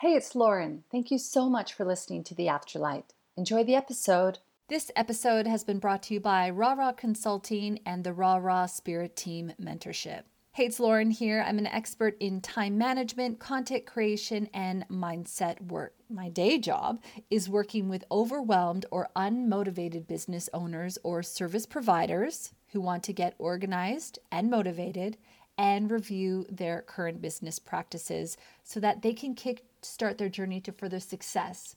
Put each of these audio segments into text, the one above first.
Hey, it's Lauren. Thank you so much for listening to The Afterlight. Enjoy the episode. This episode has been brought to you by Raw Raw Consulting and the Raw Raw Spirit Team Mentorship. Hey, it's Lauren here. I'm an expert in time management, content creation, and mindset work. My day job is working with overwhelmed or unmotivated business owners or service providers who want to get organized and motivated and review their current business practices so that they can kick start their journey to further success.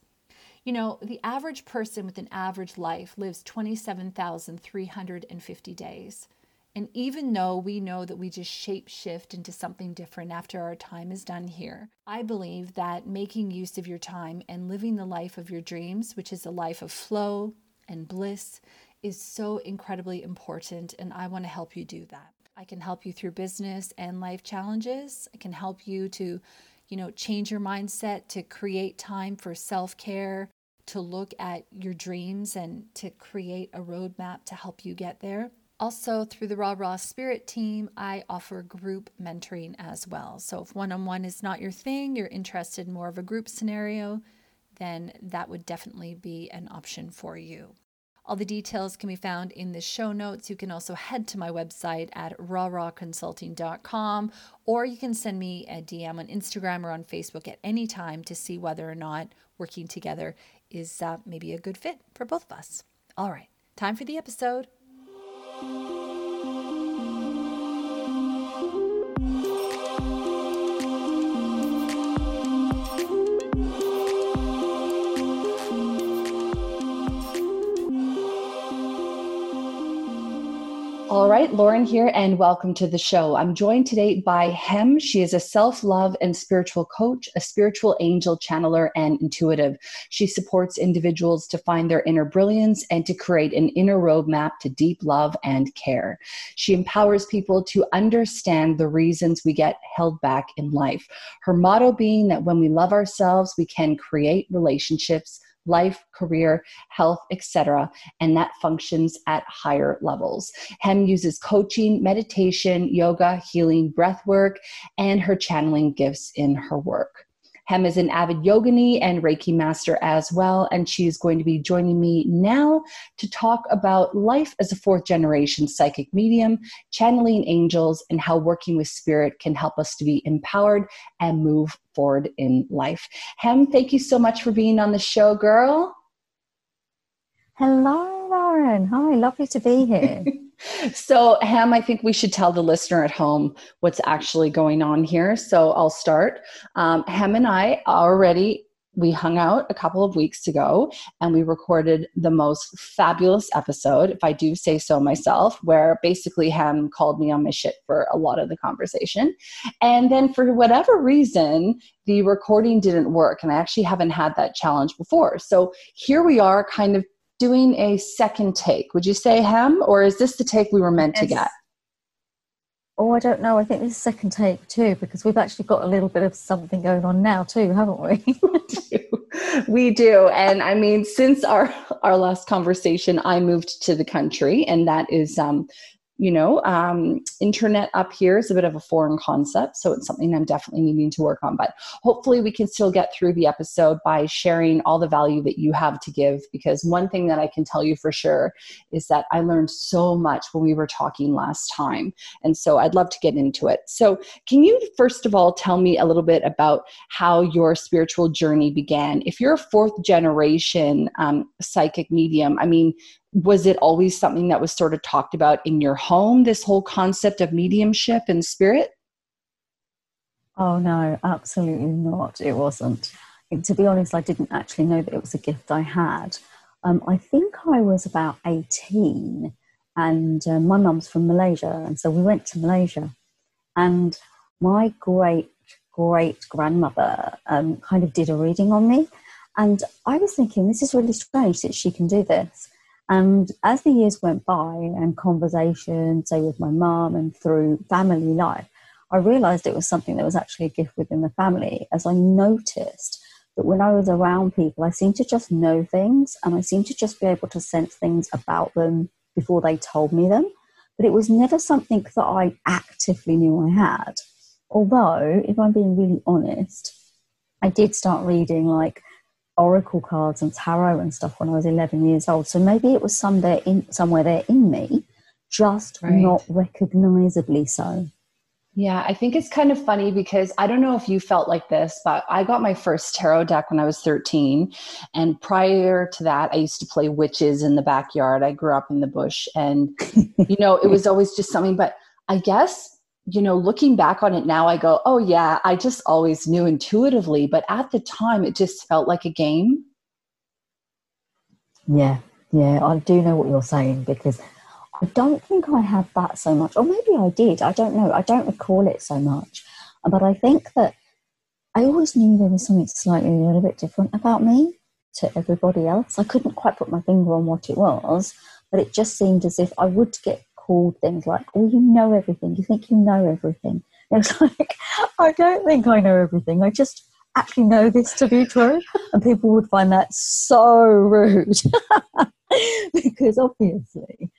You know, the average person with an average life lives 27,350 days. And even though we know that we just shape shift into something different after our time is done here, I believe that making use of your time and living the life of your dreams, which is a life of flow and bliss, is so incredibly important. And I want to help you do that. I can help you through business and life challenges. I can help you to you know, change your mindset to create time for self care, to look at your dreams and to create a roadmap to help you get there. Also, through the Raw Raw Spirit team, I offer group mentoring as well. So, if one on one is not your thing, you're interested in more of a group scenario, then that would definitely be an option for you. All the details can be found in the show notes. You can also head to my website at rawrawconsulting.com or you can send me a DM on Instagram or on Facebook at any time to see whether or not working together is uh, maybe a good fit for both of us. All right, time for the episode. All right, Lauren here, and welcome to the show. I'm joined today by Hem. She is a self love and spiritual coach, a spiritual angel channeler, and intuitive. She supports individuals to find their inner brilliance and to create an inner roadmap to deep love and care. She empowers people to understand the reasons we get held back in life. Her motto being that when we love ourselves, we can create relationships life, career, health, etc., and that functions at higher levels. Hem uses coaching, meditation, yoga, healing, breath work, and her channeling gifts in her work. Hem is an avid yogini and Reiki master as well, and she's going to be joining me now to talk about life as a fourth generation psychic medium, channeling angels, and how working with spirit can help us to be empowered and move forward in life. Hem, thank you so much for being on the show, girl. Hello, Lauren. Hi, lovely to be here. so, Hem, I think we should tell the listener at home what's actually going on here. So, I'll start. Um, Hem and I already we hung out a couple of weeks ago and we recorded the most fabulous episode, if I do say so myself, where basically Hem called me on my shit for a lot of the conversation. And then for whatever reason, the recording didn't work. And I actually haven't had that challenge before. So here we are, kind of doing a second take. Would you say Hem, or is this the take we were meant to get? Oh, I don't know. I think this is second take too, because we've actually got a little bit of something going on now too, haven't we? we, do. we do. And I mean, since our our last conversation, I moved to the country, and that is um, you know, um, internet up here is a bit of a foreign concept, so it's something I'm definitely needing to work on. But hopefully, we can still get through the episode by sharing all the value that you have to give. Because one thing that I can tell you for sure is that I learned so much when we were talking last time. And so I'd love to get into it. So, can you first of all tell me a little bit about how your spiritual journey began? If you're a fourth generation um, psychic medium, I mean, was it always something that was sort of talked about in your home this whole concept of mediumship and spirit? Oh no absolutely not. It wasn't. To be honest i didn't actually know that it was a gift i had. Um, i think i was about 18 and uh, my mum's from malaysia and so we went to malaysia. And my great great grandmother um, kind of did a reading on me and i was thinking this is really strange that she can do this and as the years went by and conversation, say with my mum and through family life, I realized it was something that was actually a gift within the family as I noticed that when I was around people, I seemed to just know things and I seemed to just be able to sense things about them before they told me them. But it was never something that I actively knew I had. Although, if I'm being really honest, I did start reading like oracle cards and tarot and stuff when I was 11 years old. So maybe it was somewhere in somewhere there in me, just right. not recognizably so. Yeah, I think it's kind of funny because I don't know if you felt like this, but I got my first tarot deck when I was 13. And prior to that, I used to play witches in the backyard. I grew up in the bush and, you know, it was always just something. But I guess, you know, looking back on it now, I go, oh, yeah, I just always knew intuitively. But at the time, it just felt like a game. Yeah, yeah, I do know what you're saying because I don't think I had that so much, or maybe I did. I don't know. I don't recall it so much. But I think that I always knew there was something slightly a little bit different about me to everybody else. I couldn't quite put my finger on what it was, but it just seemed as if I would get called things like, oh, you know everything. You think you know everything. It was like, I don't think I know everything. I just actually know this to be true. And people would find that so rude. because obviously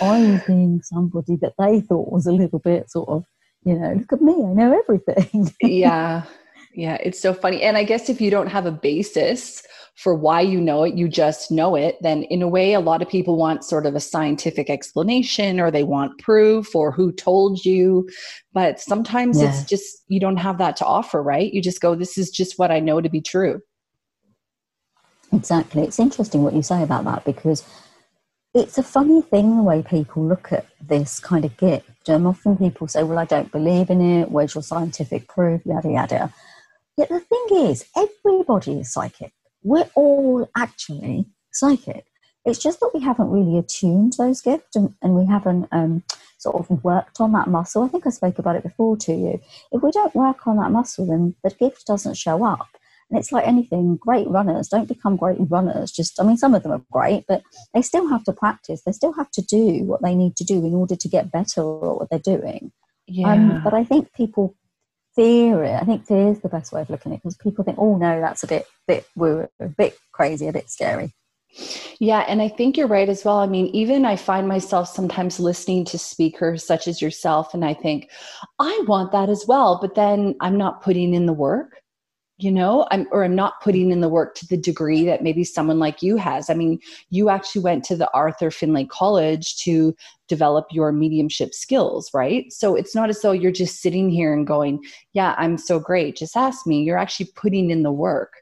I was being somebody that they thought was a little bit sort of, you know, look at me, I know everything. yeah. Yeah. It's so funny. And I guess if you don't have a basis for why you know it, you just know it, then in a way, a lot of people want sort of a scientific explanation or they want proof or who told you. But sometimes yeah. it's just, you don't have that to offer, right? You just go, this is just what I know to be true. Exactly. It's interesting what you say about that because it's a funny thing the way people look at this kind of gift. And often people say, Well, I don't believe in it. Where's your scientific proof? Yada, yada. Yet the thing is, everybody is psychic. We're all actually psychic. It's just that we haven't really attuned those gifts and, and we haven't um, sort of worked on that muscle. I think I spoke about it before to you. If we don't work on that muscle, then the gift doesn't show up. And it's like anything, great runners don't become great runners. Just, I mean, some of them are great, but they still have to practice. They still have to do what they need to do in order to get better at what they're doing. Um, yeah. Um, but I think people it. I think fear is the best way of looking at it because people think, oh no, that's a bit, bit, we're a bit crazy, a bit scary. Yeah, and I think you're right as well. I mean, even I find myself sometimes listening to speakers such as yourself, and I think, I want that as well, but then I'm not putting in the work you know i'm or i'm not putting in the work to the degree that maybe someone like you has. I mean you actually went to the arthur findlay college to develop your mediumship skills right? So it's not as though you're just sitting here and going yeah i'm so great just ask me. You're actually putting in the work.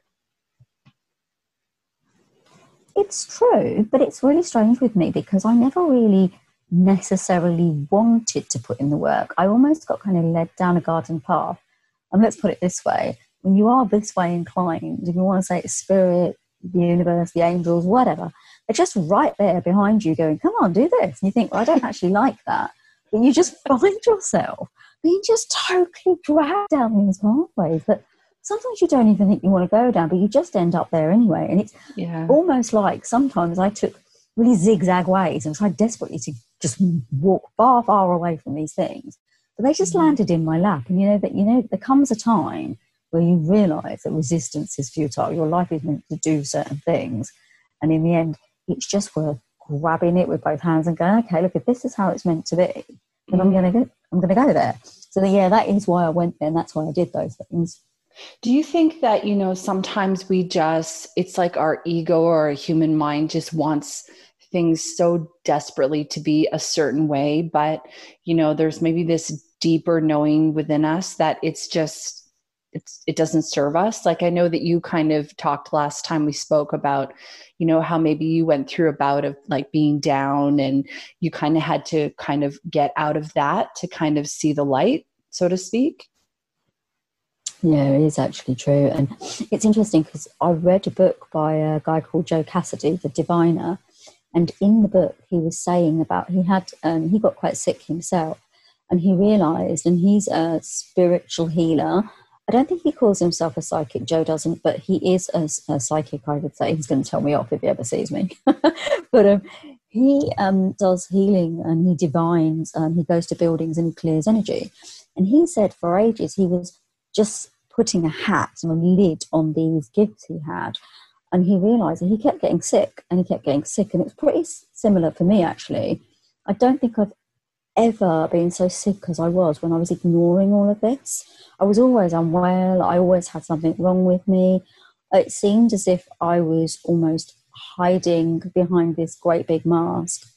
It's true but it's really strange with me because i never really necessarily wanted to put in the work. I almost got kind of led down a garden path. And let's put it this way when you are this way inclined, if you want to say it's spirit, the universe, the angels, whatever, they're just right there behind you going, come on, do this. And you think, well, I don't actually like that. But you just find yourself being just totally dragged down these pathways that sometimes you don't even think you want to go down, but you just end up there anyway. And it's yeah. almost like sometimes I took really zigzag ways and tried desperately to just walk far, far away from these things. But they just mm-hmm. landed in my lap. And you know that, you know, there comes a time where you realize that resistance is futile. Your life is meant to do certain things. And in the end, it's just worth grabbing it with both hands and going, okay, look, if this is how it's meant to be, then I'm mm. going to go, I'm going to go there. So yeah, that is why I went there and that's why I did those things. Do you think that, you know, sometimes we just, it's like our ego or our human mind just wants things so desperately to be a certain way, but, you know, there's maybe this deeper knowing within us that it's just it's it doesn't serve us. Like i know that you kind of talked last time we spoke about you know how maybe you went through a bout of like being down and you kind of had to kind of get out of that to kind of see the light so to speak. Yeah it is actually true. And it's interesting because i read a book by a guy called joe cassidy the diviner. And in the book he was saying about he had um, he got quite sick himself and he realized and he's a spiritual healer I don't think he calls himself a psychic. Joe doesn't, but he is a, a psychic. I would say he's going to tell me off if he ever sees me. but um, he um, does healing and he divines. and he goes to buildings and he clears energy. And he said for ages he was just putting a hat and a lid on these gifts he had. And he realized that he kept getting sick and he kept getting sick. And it's pretty similar for me, actually. I don't think I've ever been so sick as I was when I was ignoring all of this. I was always unwell, I always had something wrong with me. It seemed as if I was almost hiding behind this great big mask.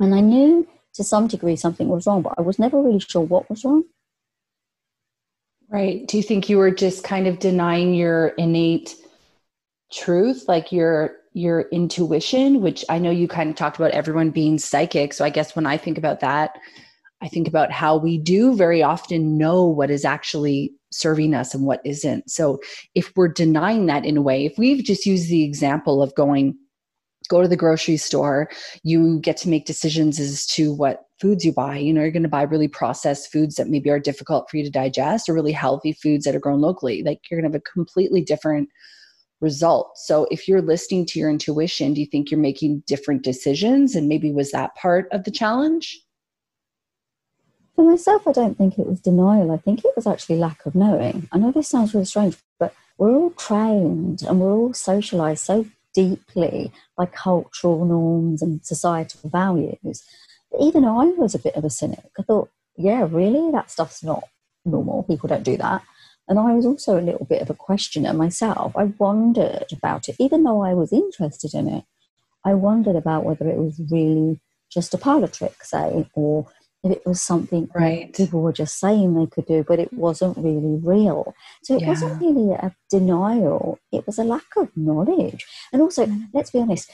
And I knew to some degree something was wrong, but I was never really sure what was wrong. Right. Do you think you were just kind of denying your innate truth, like your your intuition, which I know you kind of talked about everyone being psychic. So I guess when I think about that, I think about how we do very often know what is actually serving us and what isn't. So if we're denying that in a way, if we've just used the example of going, go to the grocery store, you get to make decisions as to what foods you buy. You know, you're going to buy really processed foods that maybe are difficult for you to digest or really healthy foods that are grown locally. Like you're going to have a completely different result. So if you're listening to your intuition, do you think you're making different decisions? And maybe was that part of the challenge? For myself, I don't think it was denial. I think it was actually lack of knowing. I know this sounds really strange, but we're all trained and we're all socialized so deeply by cultural norms and societal values. But even I was a bit of a cynic. I thought, yeah, really? That stuff's not normal. People don't do that. And I was also a little bit of a questioner myself. I wondered about it, even though I was interested in it. I wondered about whether it was really just a parlor trick, say, or if it was something right. people were just saying they could do, but it wasn't really real. So it yeah. wasn't really a denial, it was a lack of knowledge. And also, mm. let's be honest,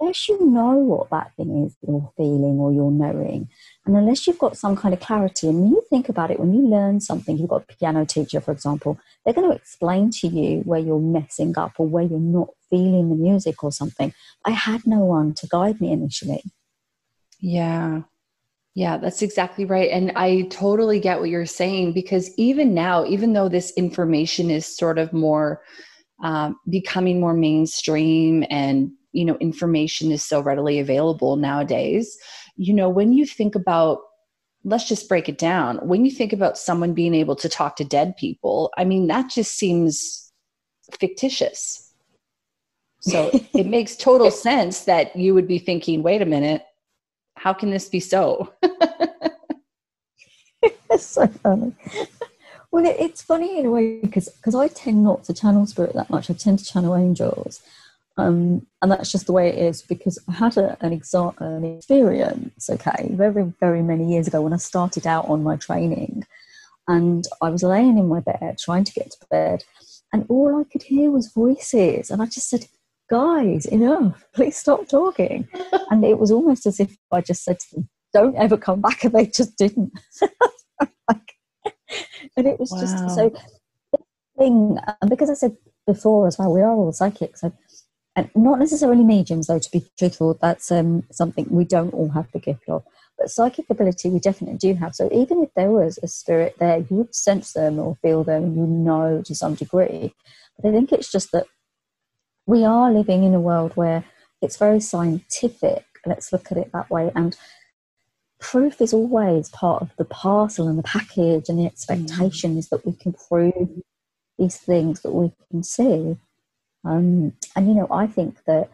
unless you know what that thing is you're feeling or you're knowing, and unless you've got some kind of clarity, and when you think about it, when you learn something, you've got a piano teacher, for example, they're going to explain to you where you're messing up or where you're not feeling the music or something. I had no one to guide me initially. Yeah. Yeah, that's exactly right. And I totally get what you're saying because even now, even though this information is sort of more um, becoming more mainstream and you know information is so readily available nowadays you know when you think about let's just break it down. When you think about someone being able to talk to dead people i mean that just seems fictitious. So it makes total sense that you would be thinking wait a minute how can this be so? It's so funny. Well it, it's funny in a way because because i tend not to channel spirit that much. I tend to channel angels um, and that's just the way it is because I had a, an, exa- an experience, okay, very, very many years ago when I started out on my training. And I was laying in my bed trying to get to bed, and all I could hear was voices. And I just said, Guys, enough, please stop talking. and it was almost as if I just said to them, Don't ever come back. And they just didn't. and it was wow. just so thing, and because I said before as well, we are all psychics. So and not necessarily mediums though to be truthful that's um, something we don't all have the gift of. But psychic ability we definitely do have. So even if there was a spirit there you would sense them or feel them you know to some degree. But i think it's just that we are living in a world where it's very scientific. Let's look at it that way. And proof is always part of the parcel and the package and the expectation mm. is that we can prove these things that we can see um, and you know, I think that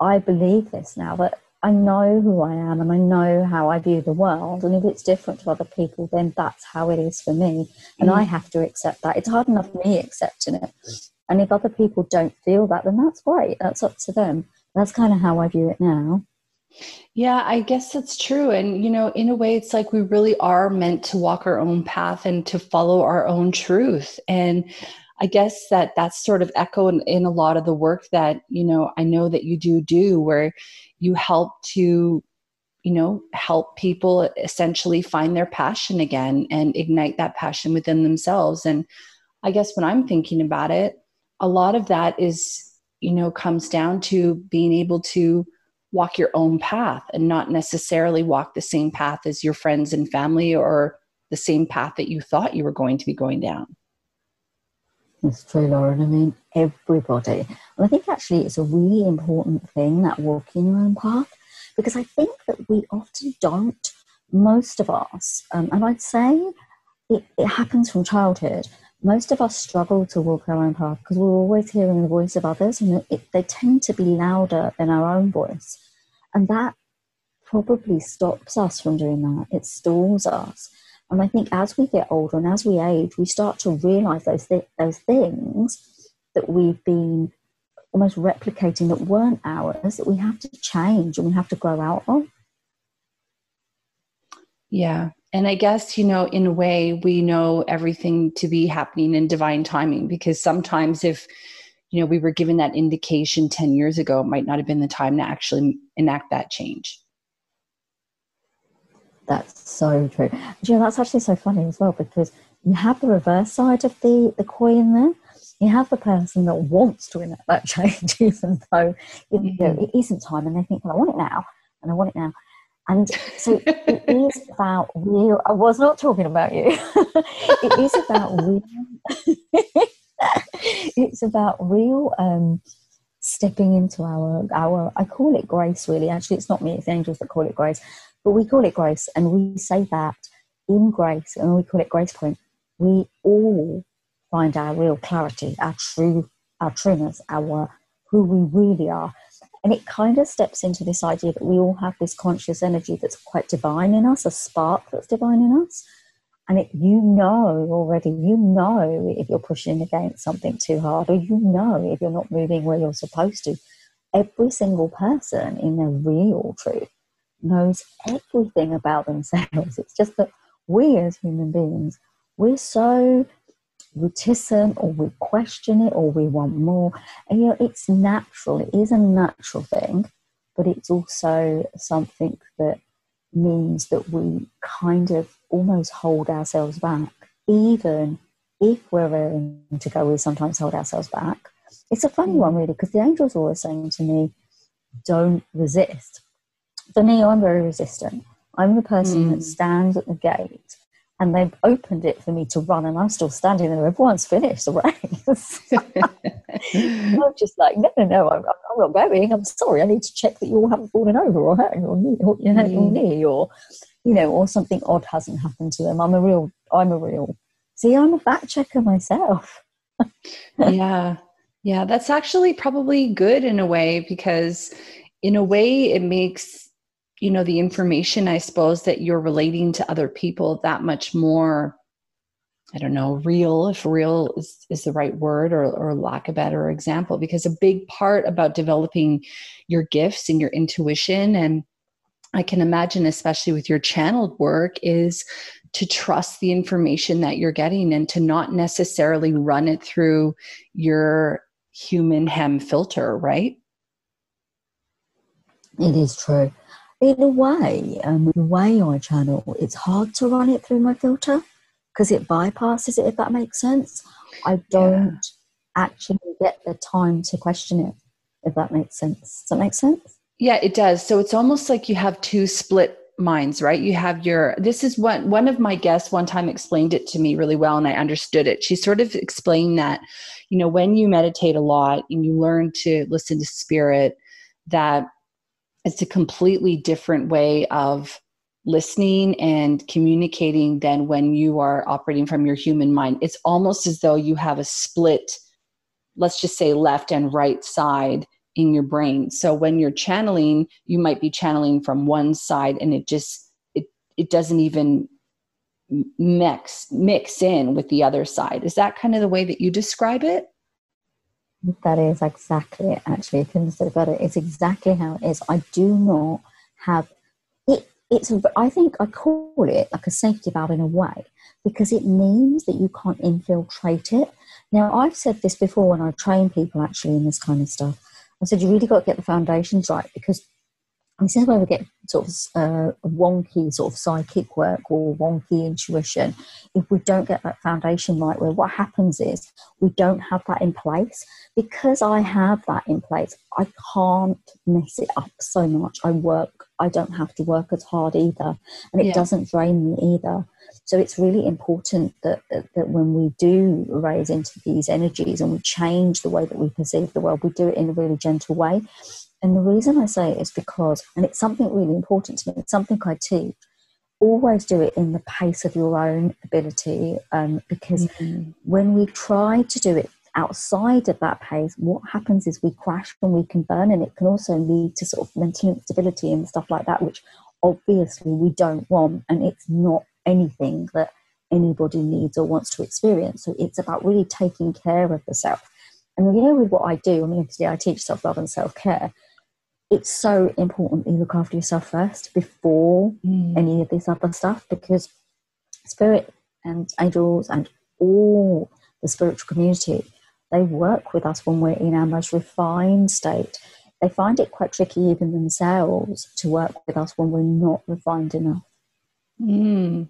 I believe this now that I know who I am and I know how I view the world. And if it's different to other people, then that's how it is for me. And mm. I have to accept that. It's hard enough me accepting it. And if other people don't feel that, then that's great. That's up to them. That's kind of how I view it now. Yeah, I guess that's true. And, you know, in a way, it's like we really are meant to walk our own path and to follow our own truth. And I guess that that's sort of echo in, in, a lot of the work that, you know, I know that you do do where you help to, you know, help people essentially find their passion again and ignite that passion within themselves. And I guess when I'm thinking about it, a lot of that is, you know, comes down to being able to walk your own path and not necessarily walk the same path as your friends and family or the same path that you thought you were going to be going down. It's true, Lauren. I mean, everybody. And I think actually it's a really important thing that walking your own path because I think that we often don't, most of us, um, and I'd say it, it happens from childhood. Most of us struggle to walk our own path because we're always hearing the voice of others and it, they tend to be louder than our own voice. And that probably stops us from doing that. It stalls us. And I think as we get older and as we age, we start to realize those, th- those things that we've been almost replicating that weren't ours that we have to change and we have to grow out of. Yeah. And I guess, you know, in a way, we know everything to be happening in divine timing because sometimes if, you know, we were given that indication 10 years ago, it might not have been the time to actually enact that change. That's so true. You know, that's actually so funny as well because you have the reverse side of the, the coin there. You have the person that wants to enact that change, even though you know, mm-hmm. it isn't time, and they think, "Well, I want it now, and I want it now." And so it is about real. I was not talking about you. it is about real. it's about real um, stepping into our our. I call it grace. Really, actually, it's not me. It's angels that call it grace. But we call it grace, and we say that in grace, and we call it grace point. We all find our real clarity, our true, our trueness, our who we really are. And it kind of steps into this idea that we all have this conscious energy that's quite divine in us, a spark that's divine in us. And it, you know already, you know if you're pushing against something too hard, or you know if you're not moving where you're supposed to. Every single person in their real truth knows everything about themselves. It's just that we as human beings, we're so reticent or we question it or we want more. And you know, it's natural, it is a natural thing, but it's also something that means that we kind of almost hold ourselves back, even if we're willing to go, we sometimes hold ourselves back. It's a funny mm. one, really, because the angels are always saying to me, don't resist for me, I'm very resistant. I'm the person mm. that stands at the gate and they've opened it for me to run and I'm still standing there. Everyone's finished the race. I'm just like, no, no, no, I'm, I'm, not going. I'm sorry. I need to check that you all haven't fallen over or hurt your knee, or, you know, mm. your knee or, you know, or something odd hasn't happened to them. I'm a real, I'm a real, see, I'm a fact checker myself. yeah. Yeah. That's actually probably good in a way because in a way it makes you know the information i suppose that you're relating to other people that much more i don't know real if real is, is the right word or, or lack a better example. Because a big part about developing your gifts and your intuition and i can imagine especially with your channeled work is to trust the information that you're getting and to not necessarily run it through your human hem filter right? It is true in a way, um, the way I channel, it's hard to run it through my filter because it bypasses it, if that makes sense. I don't yeah. actually get the time to question it, if that makes sense. Does that make sense? Yeah, it does. So it's almost like you have two split minds, right? You have your, this is what one of my guests one time explained it to me really well and I understood it. She sort of explained that, you know, when you meditate a lot and you learn to listen to spirit, that it's a completely different way of listening and communicating than when you are operating from your human mind. It's almost as though you have a split, let's just say left and right side in your brain. So when you're channeling, you might be channeling from one side and it just it it doesn't even mix mix in with the other side. Is that kind of the way that you describe it? That is exactly it, actually. Couldn't better. It's exactly how it is. I do not have it. It's, I think I call it like a safety valve in a way because it means that you can't infiltrate it. Now, I've said this before when I train people actually in this kind of stuff. I said, you really got to get the foundations right because instead of we get sort of uh, wonky sort of psychic work or wonky intuition, if we don't get that foundation right, where what happens is we don't have that in place. Because I have that in place, I can't mess it up so much. I work, I don't have to work as hard either, and it yeah. doesn't drain me either. So it's really important that, that, that when we do raise into these energies and we change the way that we perceive the world, we do it in a really gentle way and the reason I say it is because, and it's something really important to me, it's something I teach, always do it in the pace of your own ability. Um, because mm-hmm. when we try to do it outside of that pace, what happens is we crash and we can burn, and it can also lead to sort of mental instability and stuff like that, which obviously we don't want, and it's not anything that anybody needs or wants to experience. So it's about really taking care of the self. And you know, with what I do, I mean, obviously I teach self love and self care. It's so important that you look after yourself first before mm. any of this other stuff because spirit and angels and all the spiritual community, they work with us when we're in our most refined state. They find it quite tricky, even themselves, to work with us when we're not refined enough. Mm.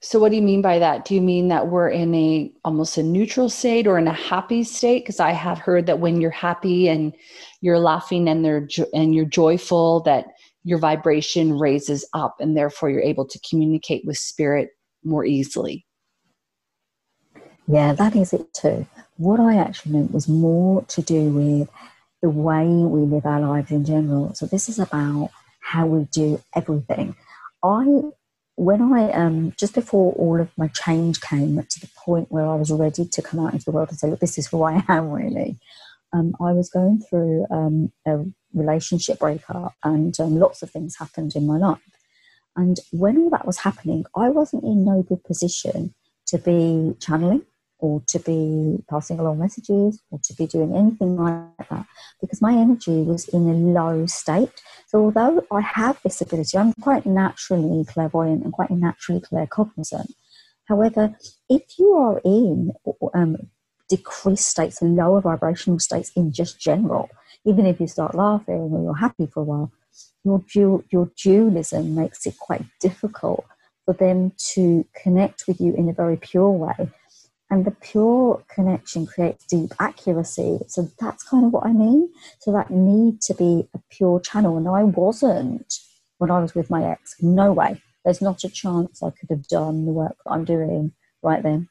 So, what do you mean by that? Do you mean that we're in a almost a neutral state or in a happy state? Because I have heard that when you're happy and you're laughing and they're jo- and you're joyful, that your vibration raises up, and therefore you're able to communicate with spirit more easily. Yeah, that is it too. What I actually meant was more to do with the way we live our lives in general. So this is about how we do everything. I when I um just before all of my change came to the point where I was ready to come out into the world and say, look, this is who I am really. Um, I was going through um, a relationship breakup and um, lots of things happened in my life. And when all that was happening, I wasn't in no good position to be channeling or to be passing along messages or to be doing anything like that because my energy was in a low state. So, although I have this ability, I'm quite naturally clairvoyant and quite naturally claircognizant. However, if you are in um, decreased states, lower vibrational states in just general, even if you start laughing or you're happy for a while, your, dual, your dualism makes it quite difficult for them to connect with you in a very pure way and the pure connection creates deep accuracy. So that's kind of what I mean. So that need to be a pure channel. And I wasn't when I was with my ex. No way. There's not a chance I could have done the work that I'm doing right then.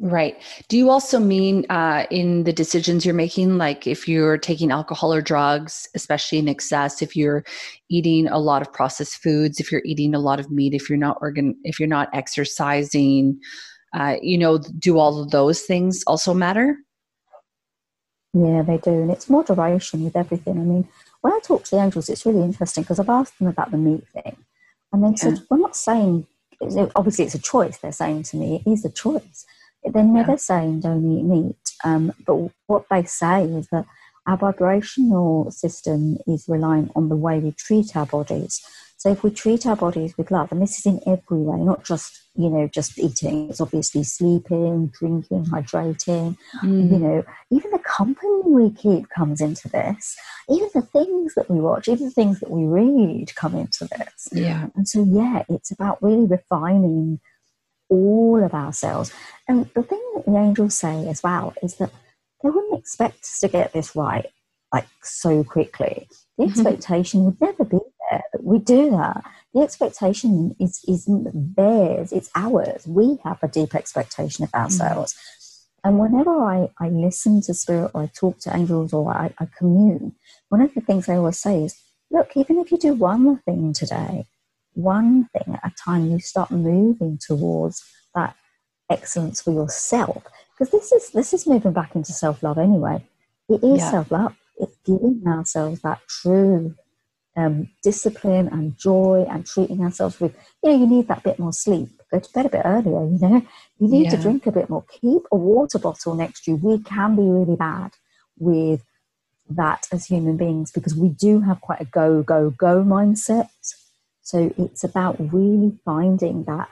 Right. Do you also mean uh, in the decisions you're making, like if you're taking alcohol or drugs, especially in excess, if you're eating a lot of processed foods, if you're eating a lot of meat, if you're not organ, if you're not exercising, uh, you know, do all of those things also matter? Yeah, they do. And it's moderation with everything. I mean, when I talk to the angels, it's really interesting because I've asked them about the meat thing. And they yeah. said, we're not saying, obviously it's a choice. They're saying to me, it is a choice. They're never yeah. saying don't eat meat. Um, but what they say is that our vibrational system is reliant on the way we treat our bodies. So if we treat our bodies with love, and this is in every way, not just you know just eating, it's obviously sleeping, drinking, hydrating. Mm. You know, even the company we keep comes into this. Even the things that we watch, even the things that we read come into this. Yeah. And so yeah, it's about really refining all of ourselves. And the thing that the angels say as well is that they wouldn't expect us to get this right like so quickly. The mm-hmm. expectation would never be there. we do that. The expectation is isn't theirs; it's ours. We have a deep expectation of ourselves. Mm. And whenever I, I listen to spirit or I talk to angels or I, I commune, one of the things I always say is, look, even if you do one thing today, one thing at a time, you start moving towards that excellence for yourself. Because this is this is moving back into self love anyway. It is yeah. self love. It's giving ourselves that true um, discipline and joy and treating ourselves with, you know, you need that bit more sleep. Go to bed a bit earlier, you know. You need yeah. to drink a bit more. Keep a water bottle next to you. We can be really bad with that as human beings because we do have quite a go, go, go mindset. So it's about really finding that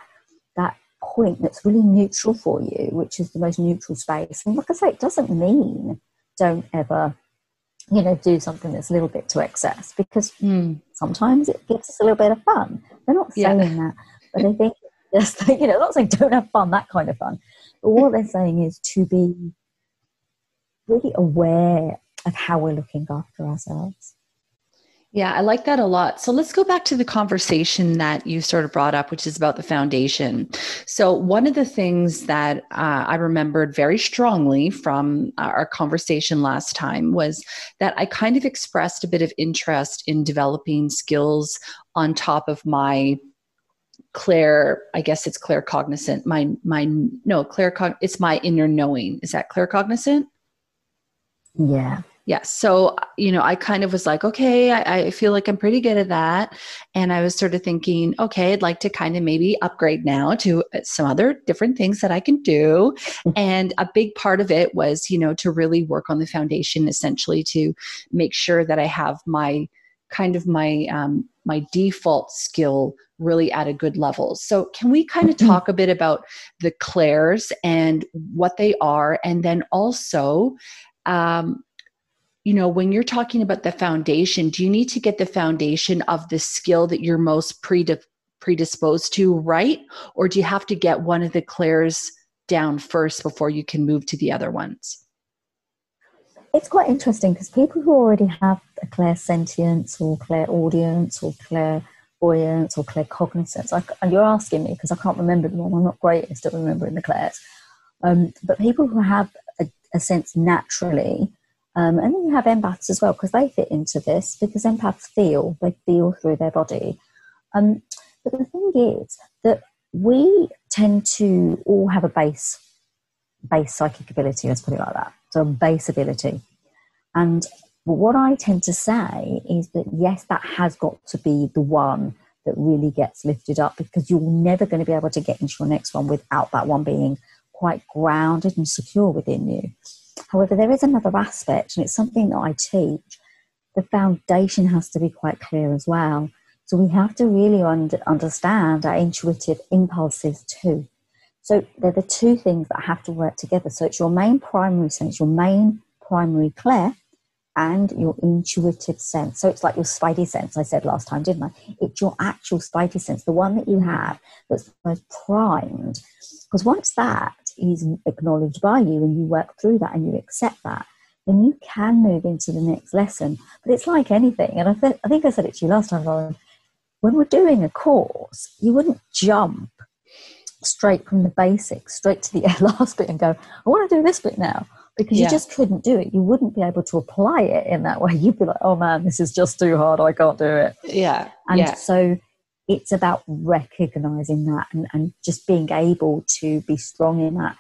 that point that's really neutral for you, which is the most neutral space. And like I say, it doesn't mean don't ever you know, do something that's a little bit to excess because mm. sometimes it gives us a little bit of fun. They're not saying yeah. that, but I think just you know, not saying don't have fun, that kind of fun. But what they're saying is to be really aware of how we're looking after ourselves. Yeah, I like that a lot. So let's go back to the conversation that you sort of brought up, which is about the foundation. So, one of the things that uh, I remembered very strongly from our conversation last time was that I kind of expressed a bit of interest in developing skills on top of my clair i guess it's claircognizant. my my no clair it's my inner knowing is that claircognizant? yeah Yes. So, you know, I kind of was like, okay, I, I, feel like I'm pretty good at that. And I was sort of thinking, okay, I'd like to kind of maybe upgrade now to uh, some other different things that I can do. and a big part of it was, you know, to really work on the foundation, essentially to make sure that I have my kind of my um, my default skill really at a good level. So, can we kind of mm-hmm. talk a bit about the clairs and what they are, and then also um, you know, when you're talking about the foundation, do you need to get the foundation of the skill that you're most predisposed to right? Or do you have to get one of the clairs down first before you can move to the other ones? It's quite interesting because people who already have a clairsentience or clairaudience or clear clairvoyance or claircognizance, I, and you're asking me because I can't remember them all, I'm not greatest at remembering the clairs. Um, but people who have a, a sense naturally, um, and then you have empaths as well because they fit into this because empaths feel, they feel through their body. Um, but the thing is that we tend to all have a base, base psychic ability, let's put it like that. So, a base ability. And what I tend to say is that yes, that has got to be the one that really gets lifted up because you're never going to be able to get into your next one without that one being quite grounded and secure within you. However, there is another aspect, and it's something that I teach. The foundation has to be quite clear as well. So we have to really under, understand our intuitive impulses too. So they're the two things that have to work together. So it's your main primary sense, your main primary clair, and your intuitive sense. So it's like your spidey sense, I said last time, didn't I? It's your actual spidey sense, the one that you have that's most primed. Because once that is acknowledged by you and you work through that and you accept that, then you can move into the next lesson. But it's like anything, and I, th- I think I said it to you last time, Lauren. When we're doing a course, you wouldn't jump straight from the basics straight to the last bit and go, I want to do this bit now because yeah. you just couldn't do it. You wouldn't be able to apply it in that way. You'd be like, oh man, this is just too hard. I can't do it. Yeah. And yeah. so it's about recognizing that and, and just being able to be strong in that.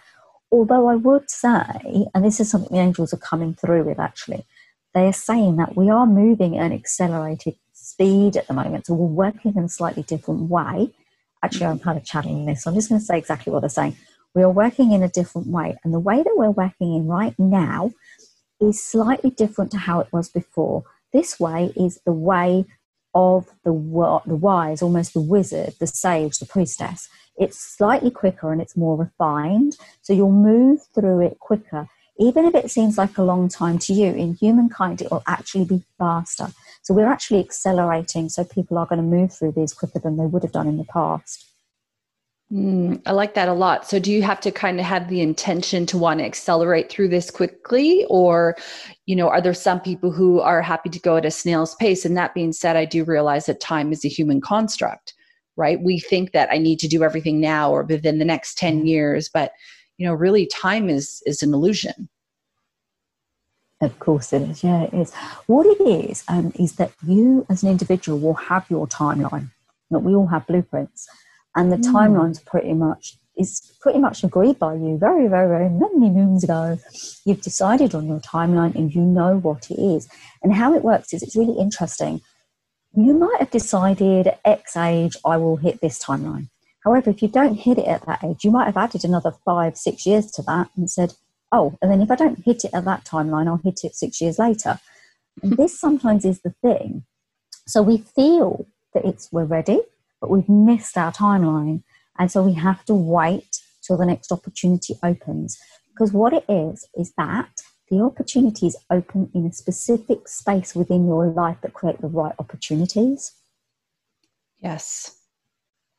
Although I would say, and this is something the angels are coming through with actually, they are saying that we are moving at an accelerated speed at the moment. So we're working in a slightly different way. Actually, I'm kind of channeling this. So I'm just going to say exactly what they're saying. We are working in a different way. And the way that we're working in right now is slightly different to how it was before. This way is the way of the, the wise, almost the wizard, the sage, the priestess. It's slightly quicker and it's more refined. So you'll move through it quicker. Even if it seems like a long time to you, in humankind, it will actually be faster. So we're actually accelerating, so people are going to move through these quicker than they would have done in the past. Mm, I like that a lot. So, do you have to kind of have the intention to want to accelerate through this quickly, or, you know, are there some people who are happy to go at a snail's pace? And that being said, I do realize that time is a human construct, right? We think that I need to do everything now or within the next ten mm-hmm. years, but you know, really, time is is an illusion. Of course it is. Yeah, it is. What it is um, is that you, as an individual, will have your timeline. That we all have blueprints and the mm. timeline's pretty much is pretty much agreed by you very, very, very many moons ago. You've decided on your timeline and you know what it is. And how it works is it's really interesting. You might have decided at X age, I will hit this timeline. However, if you don't hit it at that age, you might have added another five, six years to that and said, oh, and then if I don't hit it at that timeline, I'll hit it six years later. And this sometimes is the thing. So we feel that it's we're ready, but we've missed our timeline. And so we have to wait till the next opportunity opens. Because what it is, is that the opportunities open in a specific space within your life that create the right opportunities. Yes.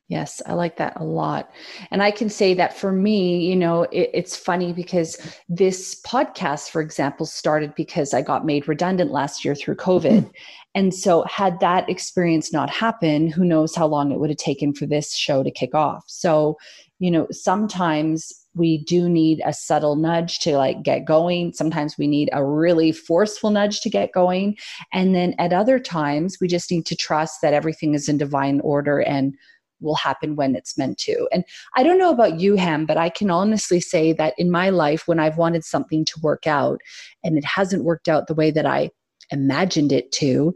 Yes, I like that a lot. And I can say that for me, you know, it, it's funny because this podcast, for example, started because I got made redundant last year through COVID. Mm-hmm. And so, had that experience not happened, who knows how long it would have taken for this show to kick off. So, you know, sometimes we do need a subtle nudge to like get going. Sometimes we need a really forceful nudge to get going. And then at other times, we just need to trust that everything is in divine order and will happen when it's meant to. And I don't know about you, Hem, but I can honestly say that in my life, when I've wanted something to work out and it hasn't worked out the way that I imagined it to,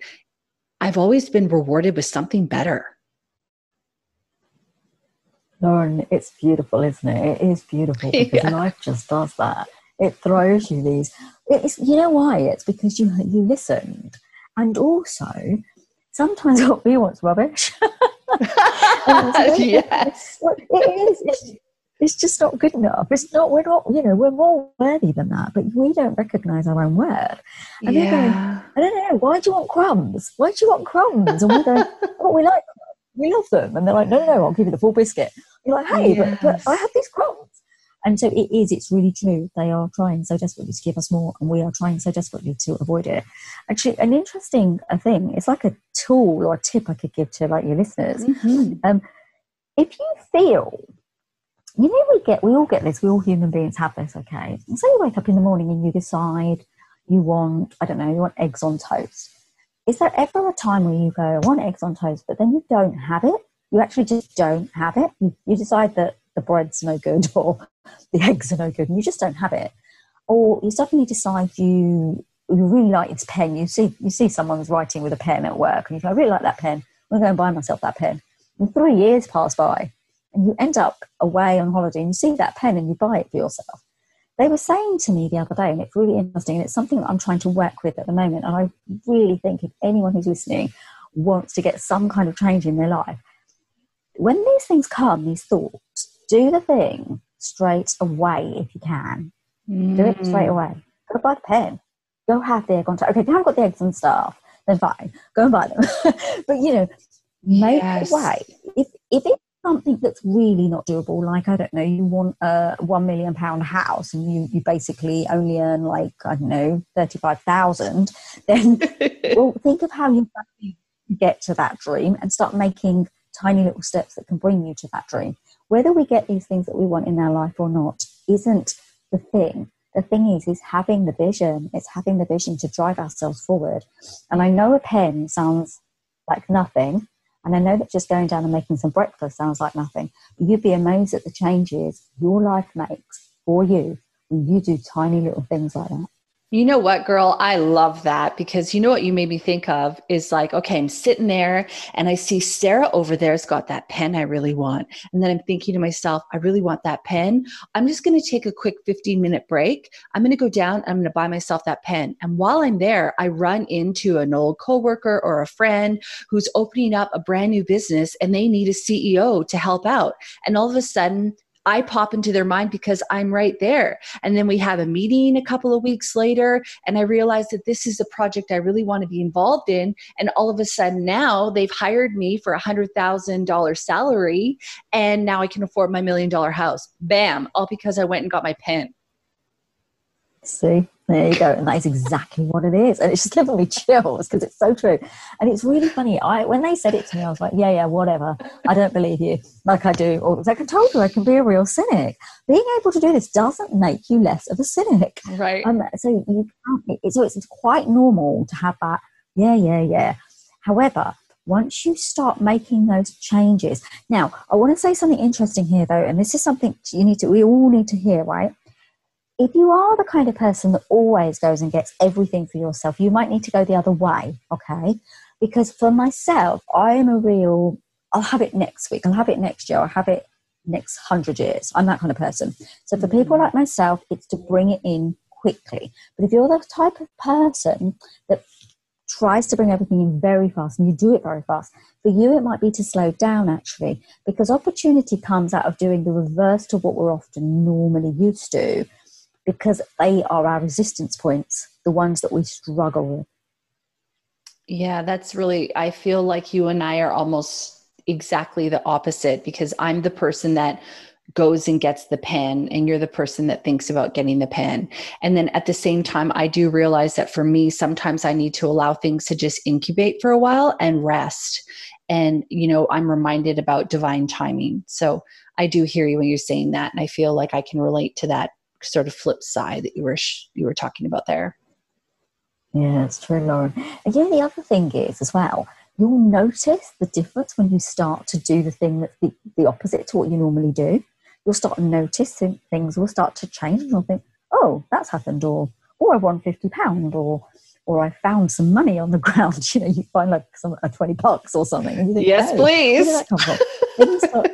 I've always been rewarded with something better. Lauren, it's beautiful, isn't it? It is beautiful because yeah. life just does that. It throws you these. It's you know why? It's because you you listened, and also sometimes what we want's rubbish. yes, it is. It's, it's just not good enough. It's not. We're not. You know, we're more worthy than that, but we don't recognise our own worth. And yeah. they're going, I don't know. Why do you want crumbs? Why do you want crumbs? And we're going, oh, we like we love them. And they're like, no, no, no, I'll give you the full biscuit. You're like, hey, yes. but, but I have these crumbs. And so it is, it's really true. They are trying so desperately to give us more, and we are trying so desperately to avoid it. Actually, an interesting uh, thing, it's like a tool or a tip I could give to like your listeners. Mm-hmm. Um, if you feel, you know, we get, we all get this, we all human beings have this, okay? And so you wake up in the morning and you decide you want, I don't know, you want eggs on toast is there ever a time where you go, I want eggs on toast, but then you don't have it? You actually just don't have it. You, you decide that the bread's no good or the eggs are no good and you just don't have it. Or you suddenly decide you you really like this pen. You see you see someone's writing with a pen at work and you go, I really like that pen. I'm going to go and buy myself that pen. And three years pass by and you end up away on holiday and you see that pen and you buy it for yourself they were saying to me the other day, and it's really interesting, and it's something that I'm trying to work with at the moment. And I really think if anyone who's listening wants to get some kind of change in their life, when these things come, these thoughts, do the thing straight away if you can. Mm. Do it straight mm. away. Go buy the pen. Go have the egg on top. Okay, if you haven't got the eggs and stuff, then fine. Go and buy them. but you know, make yes. way. If if it something that's really not doable, like I don't know, you want a one million pound house and you, you basically only earn like, I don't know, thirty five thousand, then well think of how you get to that dream and start making tiny little steps that can bring you to that dream. Whether we get these things that we want in our life or not isn't the thing. The thing is, is having the vision. It's having the vision to drive ourselves forward. And I know a pen sounds like nothing, and I know that just going down and making some breakfast sounds like nothing, but you'd be amazed at the changes your life makes for you when you do tiny little things like that. You know what, girl? I love that because you know what you made me think of is like, okay, I'm sitting there and I see Sarah over there's got that pen I really want. And then I'm thinking to myself, I really want that pen. I'm just going to take a quick 15 minute break. I'm going to go down, I'm going to buy myself that pen. And while I'm there, I run into an old coworker or a friend who's opening up a brand new business and they need a CEO to help out. And all of a sudden, I pop into their mind because I'm right there. And then we have a meeting a couple of weeks later, and I realize that this is a project I really want to be involved in. And all of a sudden now they've hired me for a hundred thousand dollar salary, and now I can afford my million dollar house. Bam! All because I went and got my pen. See, there you go. And that is exactly what it is. And it's just giving me chills because it's so true. And it's really funny. I when they said it to me, I was like, yeah, yeah, whatever. I don't believe you like I do. Or like I told you, I can be a real cynic. Being able to do this doesn't make you less of a cynic. Right. Um, so you can't, so it's, it's quite normal to have that, yeah, yeah, yeah. However, once you start making those changes. Now, I want to say something interesting here though, and this is something you need to we all need to hear, right? If you are the kind of person that always goes and gets everything for yourself, you might need to go the other way, okay? Because for myself, I am a real, I'll have it next week, I'll have it next year, I'll have it next hundred years. I'm that kind of person. So for people mm. like myself, it's to bring it in quickly. But if you're the type of person that tries to bring everything in very fast and you do it very fast, for you it might be to slow down actually, because opportunity comes out of doing the reverse to what we're often normally used to because they are our resistance points, the ones that we struggle with. Yeah, that's really, I feel like you and I are almost exactly the opposite because I'm the person that goes and gets the pen and you're the person that thinks about getting the pen. And then at the same time i do realize that for me sometimes i need to allow things to just incubate for a while and rest. And you know i'm reminded about divine timing. So i do hear you when you're saying that and i feel like i can relate to that sort of flip side that you were you were talking about there. Yeah, it's true, Lauren. And know, the other thing is as well, you'll notice the difference when you start to do the thing that's the, the opposite to what you normally do. You'll start noticing things will start to change and you'll think, oh, that's happened, or or I won fifty pound, or or I found some money on the ground. You know, you find like some a twenty bucks or something. Think, yes, oh, please. Where did that come from? start,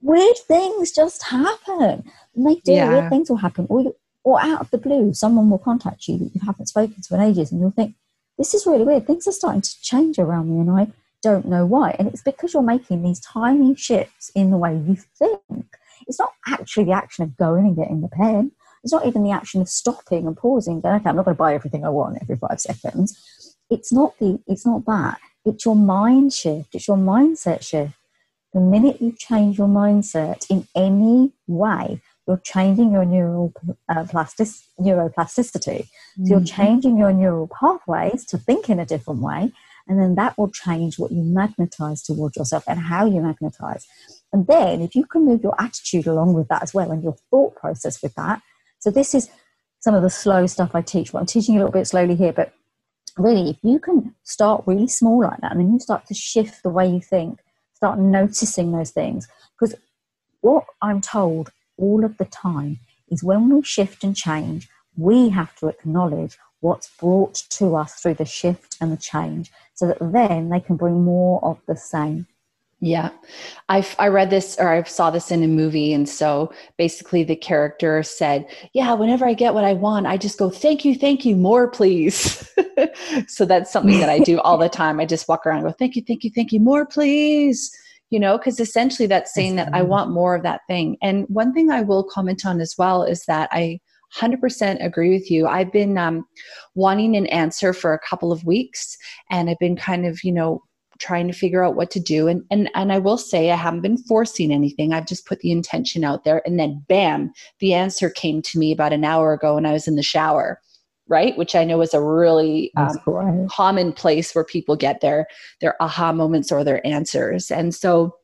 weird things just happen. And they do. Yeah. Weird things will happen, or you, or out of the blue, someone will contact you that you haven't spoken to in ages, and you'll think, this is really weird. Things are starting to change around me, and I don't know why. And it's because you're making these tiny shifts in the way you think. It's not actually the action of going and getting the pen. It's not even the action of stopping and pausing going, okay, I'm not going to buy everything I want every five seconds. It's not the it's not that. It's your mind shift, it's your mindset shift. The minute you change your mindset in any way, you're changing your neural uh, plastic, neuroplasticity. Mm-hmm. So you're mm-hmm. changing your neural pathways to think in a different way, and then that will change what you magnetize towards yourself and how you magnetize. And then, if you can move your attitude along with that as well, and your thought process with that. So this is some of the slow stuff I teach. Well, I'm teaching a little bit slowly here, but really, if you can start really small like that, and then you start to shift the way you think, start noticing those things, because what I'm told all of the time is when we shift and change, we have to acknowledge what's brought to us through the shift and the change so that then they can bring more of the same. Yeah. I I read this or I saw this in a movie and so basically the character said, "Yeah, whenever I get what I want, I just go, "Thank you, thank you, more please." so that's something that I do all the time. I just walk around and go, "Thank you, thank you, thank you, more please." you know, because essentially that's saying that I want more of that thing. And one thing I will comment on as well is that I 100% agree with you. I've been um, wanting an answer for a couple of weeks, and I've been kind of, you know, trying to figure out what to do. And and and I will say I haven't been forcing anything. I've just put the intention out there, and then bam, the answer came to me about an hour ago, when I was in the shower right which i know is a really um, common place where people get their their aha moments or their answers and so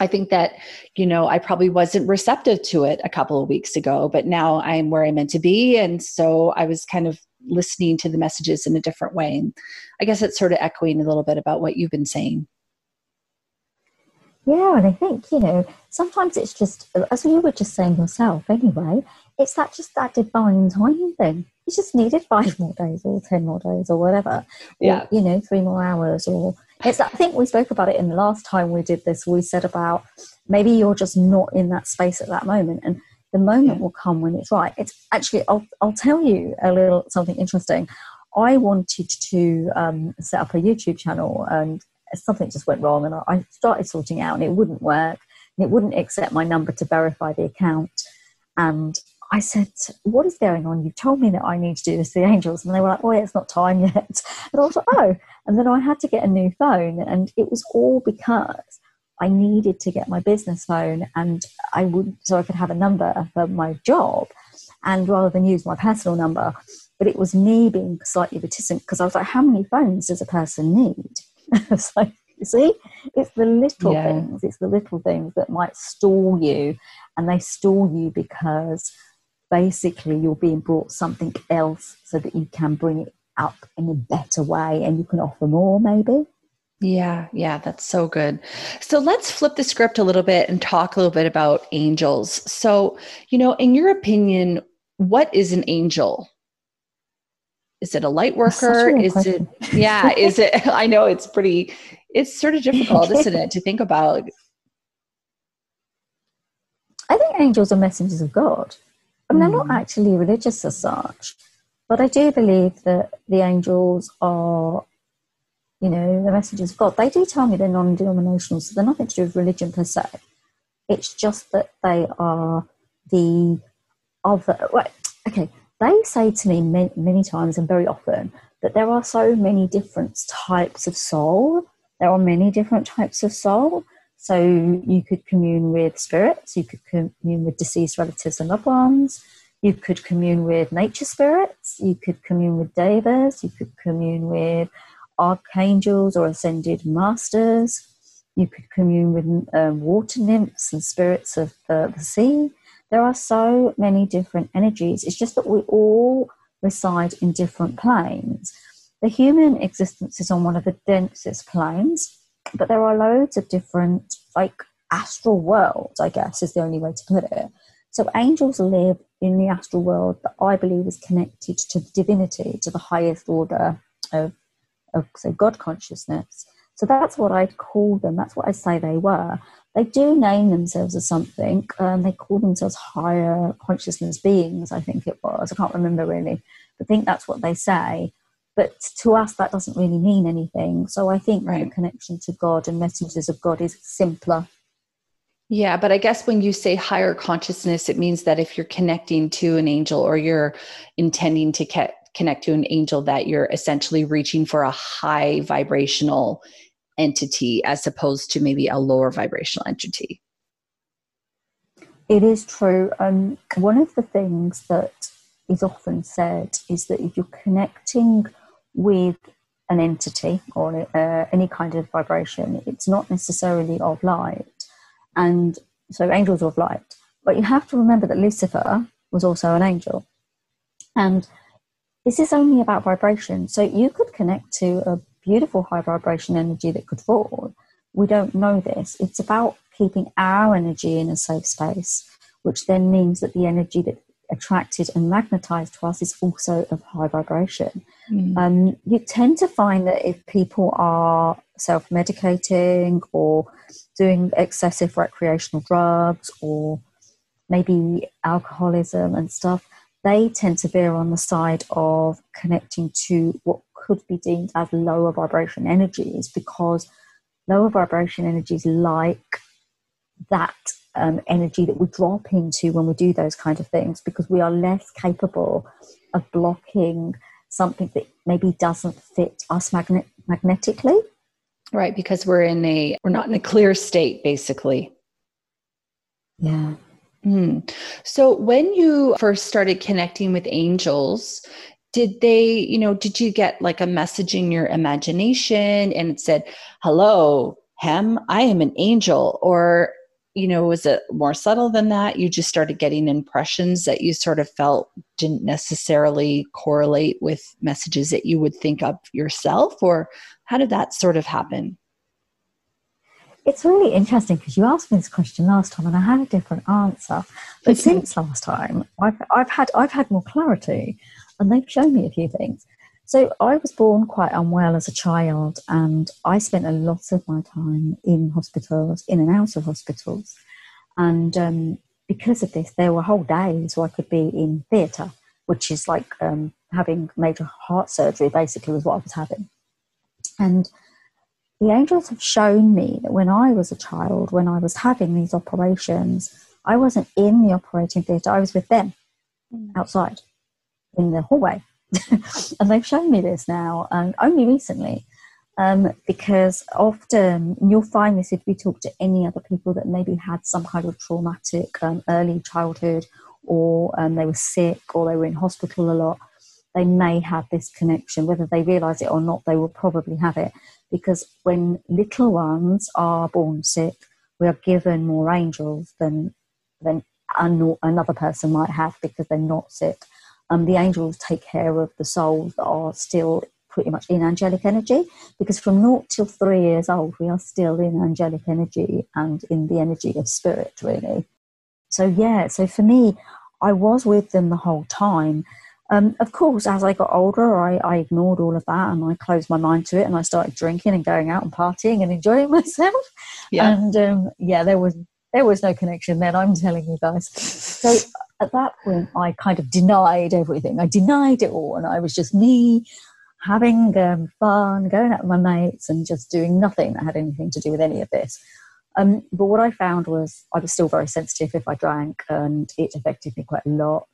i think that you know i probably wasn't receptive to it a couple of weeks ago but now i'm where i meant to be and so i was kind of listening to the messages in a different way and i guess it's sort of echoing a little bit about what you've been saying yeah, and I think, you know, sometimes it's just, as you were just saying yourself anyway, it's that just that divine timing thing you just needed five more days or 10 more days or whatever. Yeah. Or, you know, three more hours or it's, I think we spoke about it in the last time we did this. We said about maybe you're just not in that space at that moment. And the moment yeah. will come when it's right. It's actually, I'll, I'll tell you a little something interesting. I wanted to um, set up a YouTube channel and something just went wrong and I started sorting out and it wouldn't work and it wouldn't accept my number to verify the account. And I said, What is going on? You told me that I need to do this to the angels. And they were like, Oh, yeah, it's not time yet. And I was like, Oh. And then I had to get a new phone. And it was all because I needed to get my business phone and I would, so I could have a number for my job and rather than use my personal number. But it was me being slightly reticent because I was like, How many phones does a person need? it's like, you see, it's the little yeah. things, it's the little things that might stall you. And they stall you because basically you're being brought something else so that you can bring it up in a better way and you can offer more maybe yeah, yeah, that's so good. So let's flip the script a little bit and talk a little bit about angels. So, you know, in your opinion, what is an angel? Is it a light worker? Is question. it, yeah, is it, I know it's pretty, it's sort of difficult, isn't it, to think about? I think angels are messengers of God. I mean, I'm not hmm. actually religious as such, but I do believe that the angels are, you know, the messages of God. They do tell me they're non denominational, so they're nothing to do with religion per se. It's just that they are the other. Right, okay, they say to me many, many times and very often that there are so many different types of soul. There are many different types of soul. So you could commune with spirits, you could commune with deceased relatives and loved ones, you could commune with nature spirits, you could commune with devas, you could commune with archangels or ascended masters, you could commune with um, water nymphs and spirits of the, sea. There are so many different energies. It's just that we all reside in different planes. the human existence is on one of the densest planes, but there are loads of different, like astral worlds, I guess is the only way to put it. So angels live in the astral world that I believe is connected to the divinity, to the highest order of, of say, God consciousness. So that's what I'd call them. That's what I say they were. They do name themselves as something. Um, they call themselves higher consciousness beings, I think it was. I can't remember really. But I think that's what they say. But to us, that doesn't really mean anything. So I think right. the connection to God and messages of God is simpler yeah, but I guess when you say higher consciousness, it means that if you're connecting to an angel or you're intending to ke- connect to an angel, that you're essentially reaching for a high vibrational entity as opposed to maybe a lower vibrational entity. It is true. Um, one of the things that is often said is that if you're connecting with an entity or uh, any kind of vibration, it's not necessarily of light and so angels are of light. But you have to remember that Lucifer was also an angel. And this is only about vibration. So you could connect to a beautiful high vibration energy that could fall. We don't know this. It's about keeping our energy in a safe space, which then means that the energy that attracted and magnetized to us is also of high vibration. Mm. Um, you tend to find that if people are self medicating or doing excessive recreational drugs or maybe alcoholism and stuff, they tend to veer on the side of connecting to what could be deemed as lower vibration energies because lower vibration energies like that um, energy that we drop into when we do those kind of things because we are less capable of blocking something that maybe doesn't fit us magnet- magnetically. Right, because we're in a we're not in a clear state, basically. Yeah. Mm. So when you first started connecting with angels, did they, you know, did you get like a message in your imagination and it said, "Hello, Hem, I am an angel," or you know, was it more subtle than that? You just started getting impressions that you sort of felt didn't necessarily correlate with messages that you would think of yourself, or how did that sort of happen? It's really interesting because you asked me this question last time and I had a different answer. But since last time, I've, I've had I've had more clarity, and they've shown me a few things. So I was born quite unwell as a child, and I spent a lot of my time in hospitals, in and out of hospitals. And um, because of this, there were whole days where I could be in theatre, which is like um, having major heart surgery, basically, was what I was having. And the angels have shown me that when I was a child, when I was having these operations, I wasn't in the operating theatre, I was with them mm. outside in the hallway and they've shown me this now, and only recently, um, because often you'll find this if you talk to any other people that maybe had some kind of traumatic um, early childhood, or um, they were sick, or they were in hospital a lot. They may have this connection, whether they realize it or not. They will probably have it because when little ones are born sick, we are given more angels than than another person might have because they're not sick. Um, the angels take care of the souls that are still pretty much in angelic energy because from naught till three years old we are still in angelic energy and in the energy of spirit really. So yeah so for me i was with them the whole time um, of course as i got older I, I, ignored all of that and i closed my mind to it and i started drinking and going out and partying and enjoying myself yeah. and um, yeah there was there was no connection then i'm telling you guys so at that point, I kind of denied everything. I denied it all, and I was just me having um, fun, going out with my mates, and just doing nothing that had anything to do with any of this. Um, but what I found was I was still very sensitive if I drank, and it affected me quite a lot.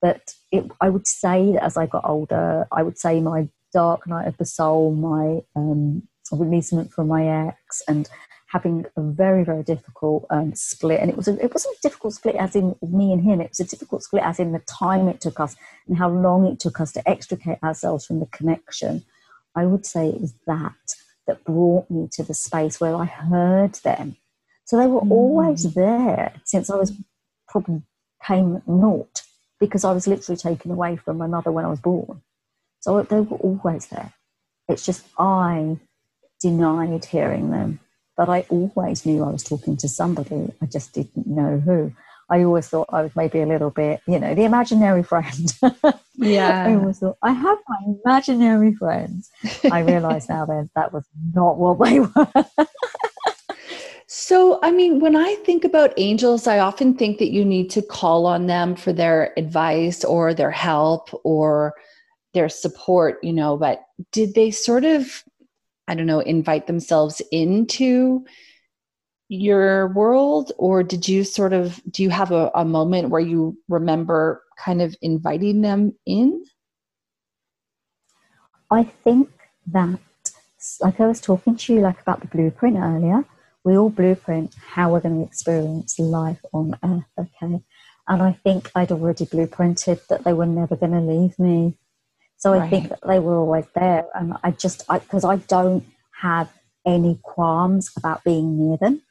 But it, I would say that as I got older, I would say my dark night of the soul, my um, releasement from my ex, and having a very very difficult um, split. And it was a, it wasn't a difficult split as in me and him. It was a difficult split as in the time it took us and how long it took us to extricate ourselves from the connection. I would say it was that that brought me to the space where i heard them. So they were mm. always there since i was probably came naught because i was literally taken away from my mother when i was born so they were always there It's just I denied hearing them. But I always knew I was talking to somebody. I just didn't know who. I always thought I was maybe a little bit, you know, the imaginary friend. Yeah. I always thought, I have my imaginary friends. I realise now then that was not what they were. So, I mean, when I think about angels, I often think that you need to call on them for their advice or their help or their support, you know, but did they sort of, I don't know, invite themselves into your world? Or did you sort of do you have a, a moment where you remember kind of inviting them in? I think that like i was talking to you like about the blueprint earlier we all blueprint how we're going to experience life on earth okay and i think i'd already blueprinted that they were never going to leave me so right. i think that they were always there and i just because I, I don't have any qualms about being near them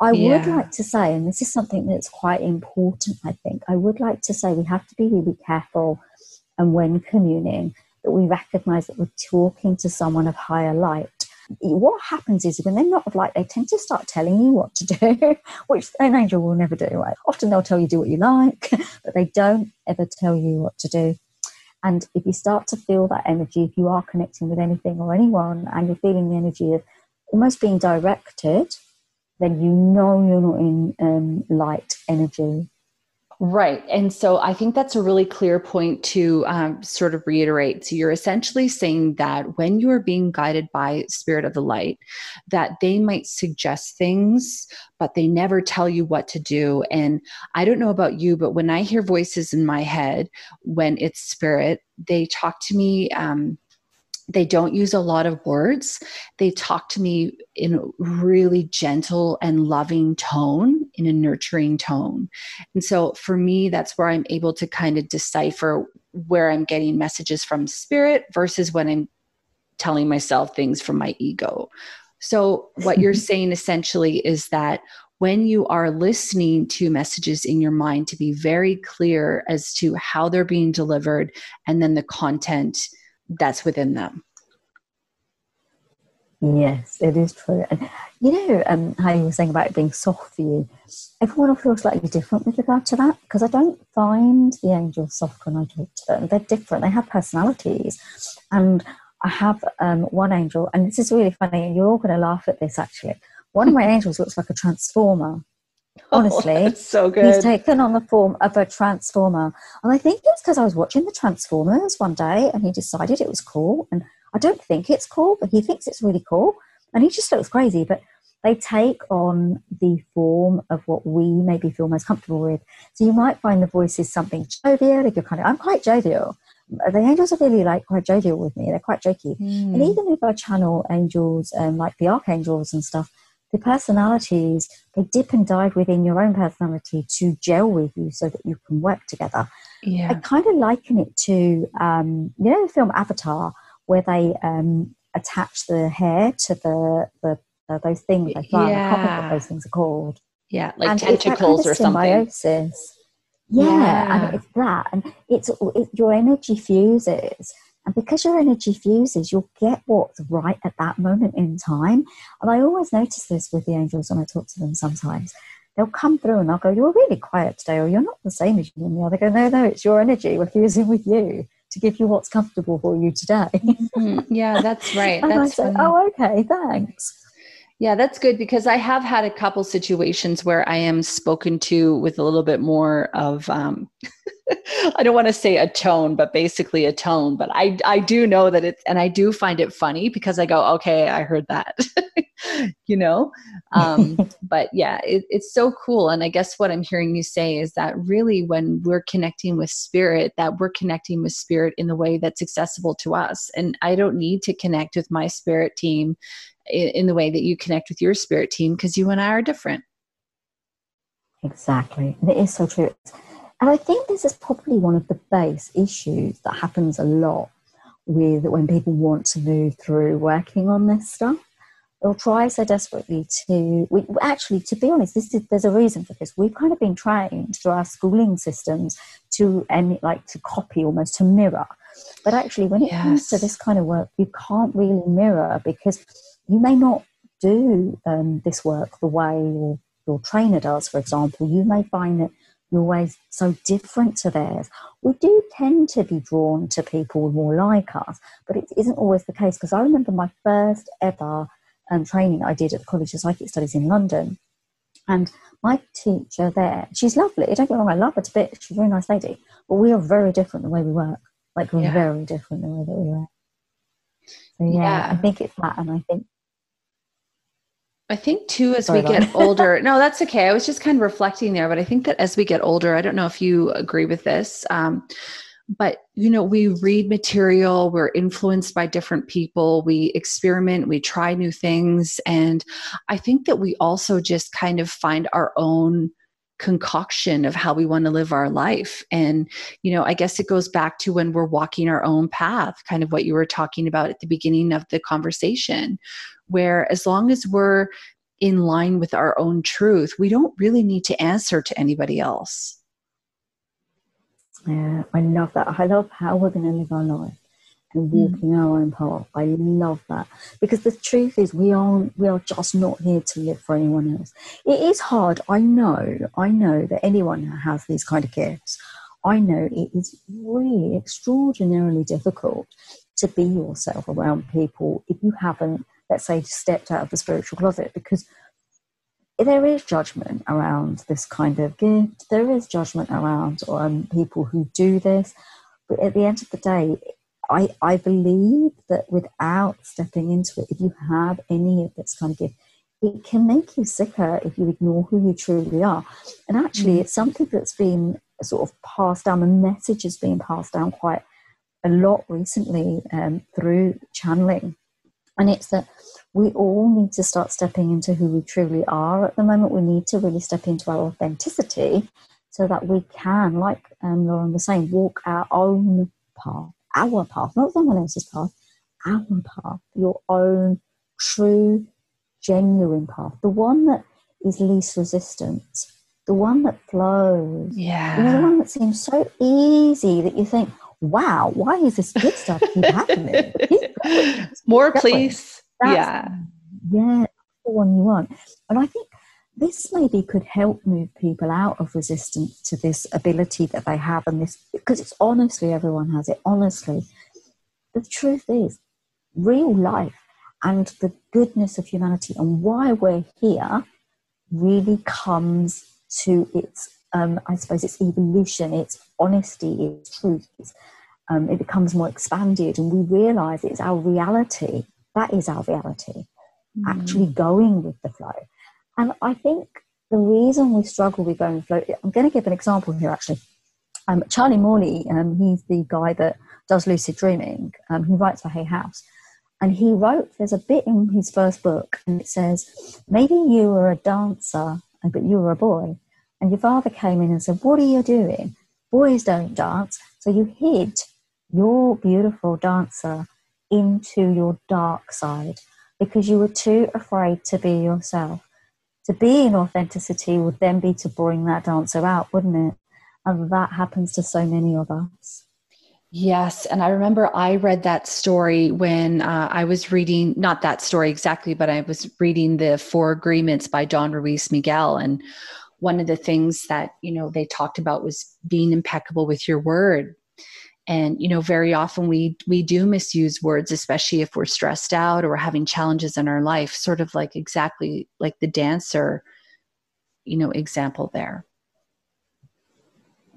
I yeah. would like to say, and this is something that's quite important, I think, I would like to say we have to be really careful and when communing that we recognize that we're talking to someone of higher light. What happens is when they're not light, they tend to start telling you what to do, which an angel will never do. Right? Often they'll tell you do what you like, but they don't ever tell you what to do. And if you start to feel that energy, if you are connecting with anything or anyone and you're feeling the energy of almost being directed, then you know you're not in um, light energy. Right. And so I think that's a really clear point to um, sort of reiterate. So you're essentially saying that when you are being guided by Spirit of the Light, that they might suggest things, but they never tell you what to do. And I don't know about you, but when I hear voices in my head, when it's Spirit, they talk to me. Um, they don't use a lot of words. They talk to me in a really gentle and loving tone, in a nurturing tone. And so for me, that's where I'm able to kind of decipher where I'm getting messages from spirit versus when I'm telling myself things from my ego. So, what you're saying essentially is that when you are listening to messages in your mind, to be very clear as to how they're being delivered and then the content that's within them. Yes, it is true. And you know um, how you were saying about it being soft for you. Everyone will feel slightly different with regard to that because I don't find the angels soft when I talk to them. They're different. They have personalities, and I have um, one angel, and this is really funny. And you're all going to laugh at this. Actually, one of my angels looks like a transformer. Oh, honestly. Oh, so good. He's taken on the form of a transformer. And I think it's because I was watching the Transformers one day and he decided it was cool. And I don't think it's cool, but he thinks it's really cool. And he just looks crazy. But they take on the form of what we maybe feel most comfortable with. So you might find the voice is something jovial if you're kind of, I'm quite jovial. The angels are really like quite jovial with me. They're quite jokey. Mm. And even if I channel angels, um, like the archangels and stuff, the personalities they dip and dive within your own personality to gel with you so that you can work together yeah. i kind of liken it to um, you know the film avatar where they um, attach the hair to the, the uh, those things they fly yeah. i can't what those things are called yeah like and tentacles or symbiosis. something yeah, yeah, and it's that and it's it, your energy fuses and because your energy fuses, you'll get what's right at that moment in time. And I always notice this with the angels when I talk to them sometimes. They'll come through and I'll go, You're really quiet today, or you're not the same as you are. They go, No, no, it's your energy. We're fusing with you to give you what's comfortable for you today. Mm-hmm. Yeah, that's right. and that's I say, Oh, okay, thanks. Yeah, that's good because I have had a couple situations where I am spoken to with a little bit more of um, I don't want to say a tone, but basically a tone. But I I do know that it's and I do find it funny because I go, okay, I heard that, you know. Um, but yeah, it, it's so cool. And I guess what I'm hearing you say is that really, when we're connecting with spirit, that we're connecting with spirit in the way that's accessible to us. And I don't need to connect with my spirit team in, in the way that you connect with your spirit team because you and I are different. Exactly. It is so true. And I think this is probably one of the base issues that happens a lot with when people want to move through working on this stuff. They'll try so desperately to, we, actually, to be honest, this is, there's a reason for this. We've kind of been trained through our schooling systems to, and like to copy almost to mirror But actually, when it yes. comes to this kind of work, you can't really mirror because you may not do um, this work the way your, your trainer does, for example. You may find that your way's so different to theirs. We do tend to be drawn to people more like us, but it isn't always the case. Because I remember my first ever um, training I did at the College of Psychic Studies in London. And my teacher there, she's lovely. Don't get me wrong, I love her to bits. She's a very nice lady. But we are very different the way we work. Like, we're yeah. very different the way that we work. So, yeah, yeah, I think it's that. And I think I think too, as Sorry we get older, no, that's okay. I was just kind of reflecting there, but I think that as we get older, I don't know if you agree with this, um, but you know, we read material, we're influenced by different people, we experiment, we try new things. And I think that we also just kind of find our own concoction of how we want to live our life. And, you know, I guess it goes back to when we're walking our own path, kind of what you were talking about at the beginning of the conversation, where as long as we're in line with our own truth, we don't really need to answer to anybody else. Yeah, I love that. I love how we're going to live our life and hmm. walking mm. our own path. I love that because the truth is we are we are just not here to live for anyone else. It is hard. I know. I know that anyone who has these kind of gifts, I know it is really extraordinarily difficult to be yourself around people if you haven't let's say, stepped out of the spiritual closet because there is judgment around this kind of gift. There is judgment around um, people who do this. But at the end of the day, I, I believe that without stepping into it, if you have any of this kind of gift, it can make you sicker if you ignore who you truly are. And actually, mm. it's something that's been sort of passed down. The message has been passed down quite a lot recently um, through channeling and it's that we all need to start stepping into who we truly are at the moment. We need to really step into our authenticity so that we can, like um, Lauren was saying, walk our own path, our path, not someone else's path, our path, your own true, genuine path, the one that is least resistance, the one that flows. Yeah. You know, the one that seems so easy that you think, wow, why is this good stuff keep happening? More, please. yeah. Yeah, the one you want. And I think this maybe could help move people out of resistance to this ability that they have and this because it's honestly everyone has it honestly the truth is real life and the goodness of humanity and why we're here really comes to its um, I suppose it's evolution, it's honesty, it's truth. Um, it becomes more expanded, and we realize it's our reality. That is our reality, mm. actually going with the flow. And I think the reason we struggle with going with flow, I'm going to give an example here actually. Um, Charlie Morley, um, he's the guy that does lucid dreaming, um, he writes for Hay House. And he wrote, there's a bit in his first book, and it says, Maybe you were a dancer, but you were a boy and your father came in and said, What are you doing? Boys don't dance. So you hid your beautiful dancer into your dark side because you were too afraid to be yourself. To be in authenticity would then be to bring that dancer out, wouldn't it? And that happens to so many of us. Yes. And I remember I read that story when uh, I was reading, not that story exactly, but I was reading the Four Agreements by Don Ruiz Miguel. And one of the things that you know they talked about was being impeccable with your word. And you know very often we we do misuse words especially if we're stressed out or having challenges in our life sort of like exactly like the dancer you know example there.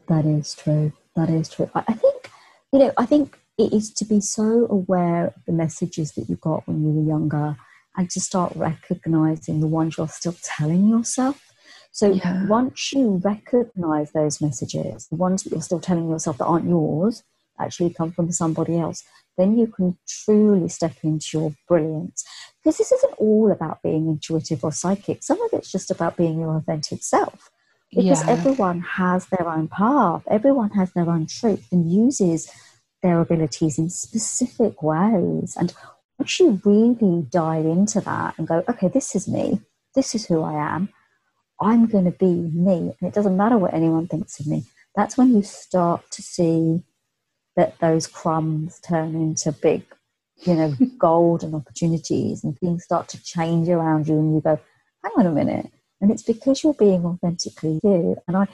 That is true. That is true. I think you know i think it is to be so aware of the messages that you got when you were younger and to start recognizing the ones you're still telling yourself so yeah. once you recognize those messages, the ones that you're still telling yourself that aren't yours, actually come from somebody else, then you can truly step into your brilliance. Because this isn't all about being intuitive or psychic, some of it's just about being your authentic self. Because yeah. everyone has their own path, everyone has their own truth and uses their abilities in specific ways. And once you really dive into that and go, okay, this is me, this is who I am, I'm going to be me, and it doesn't matter what anyone thinks of me. That's when you start to see that those crumbs turn into big, you know, golden opportunities and things start to change around you and you go, hang on a minute. And it's because you're being authentically you. And I,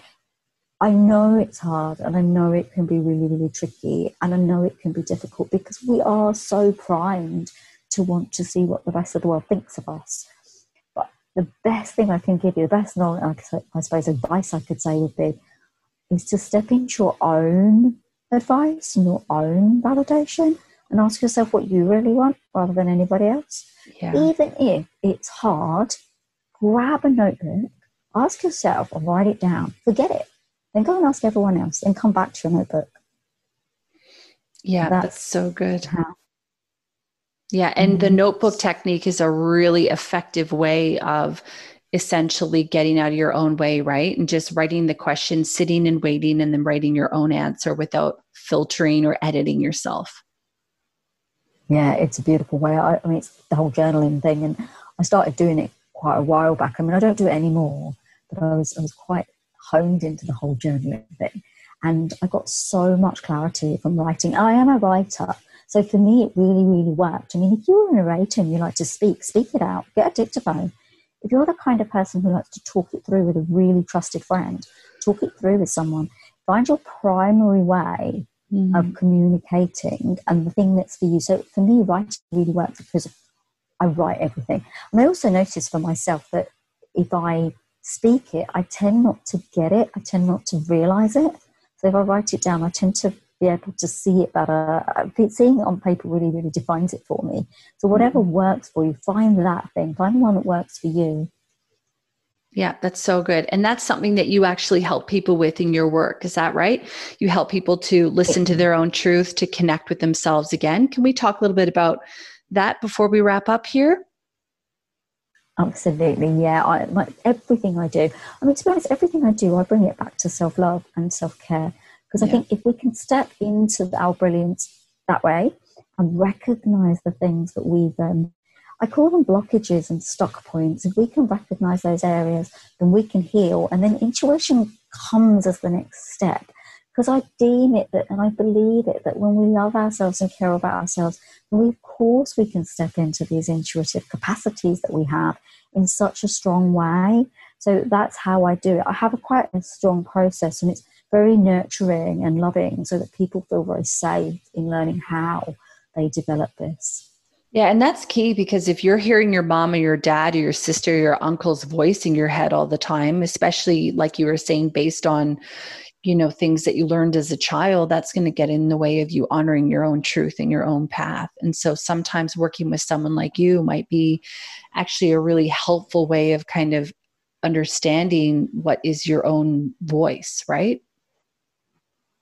I know it's hard and I know it can be really, really tricky and I know it can be difficult because we are so primed to want to see what the rest of the world thinks of us. The best thing I can give you, the best knowledge, I suppose, advice I could say would be, is to step into your own advice and your own validation and ask yourself what you really want rather than anybody else. Yeah. Even if it's hard, grab a notebook, ask yourself and write it down. Forget it then go and ask everyone else and come back to your notebook. Yeah, that's, that's so good. How. Yeah, and mm-hmm. the notebook technique is a really effective way of essentially getting out of your own way, right? And just writing the question, sitting and waiting, and then writing your own answer without filtering or editing yourself. Yeah, it's a beautiful way. I, I mean, it's the whole journaling thing, and I started doing it quite a while back. I mean, I don't do it anymore, but I was I was quite honed into the whole journaling thing. And I got so much clarity from writing. I am a writer. So for me, it really, really worked. I mean, if you're a narrator and you like to speak, speak it out, get a dictaphone. If you're the kind of person who likes to talk it through with a really trusted friend, talk it through with someone. Find your primary way mm. of communicating and the thing that's for you. So for me, writing really works because I write everything. And I also notice for myself that if I speak it, I tend not to get it. I tend not to realize it. So if I write it down, I tend to be able to see it better. Seeing it on paper really, really defines it for me. So whatever mm-hmm. works for you, find that thing. Find the one that works for you. Yeah, that's so good. And that's something that you actually help people with in your work. Is that right? You help people to listen to their own truth, to connect with themselves again. Can we talk a little bit about that before we wrap up here? Absolutely, yeah. I, like everything I do. I mean, to be honest, everything I do, I bring it back to self love and self care because I think if we can step into our brilliance that way and recognize the things that we've, um, I call them blockages and stuck points. If we can recognize those areas, then we can heal, and then intuition comes as the next step because I deem it that, and I believe it, that when we love ourselves and care about ourselves, we, of course we can step into these intuitive capacities that we have in such a strong way. So that's how I do it. I have a quite a strong process, and it's very nurturing and loving, so that people feel very safe in learning how they develop this. Yeah, and that's key because if you're hearing your mom or your dad or your sister or your uncle's voice in your head all the time, especially like you were saying, based on you know things that you learned as a child that's going to get in the way of you honoring your own truth and your own path and so sometimes working with someone like you might be actually a really helpful way of kind of understanding what is your own voice right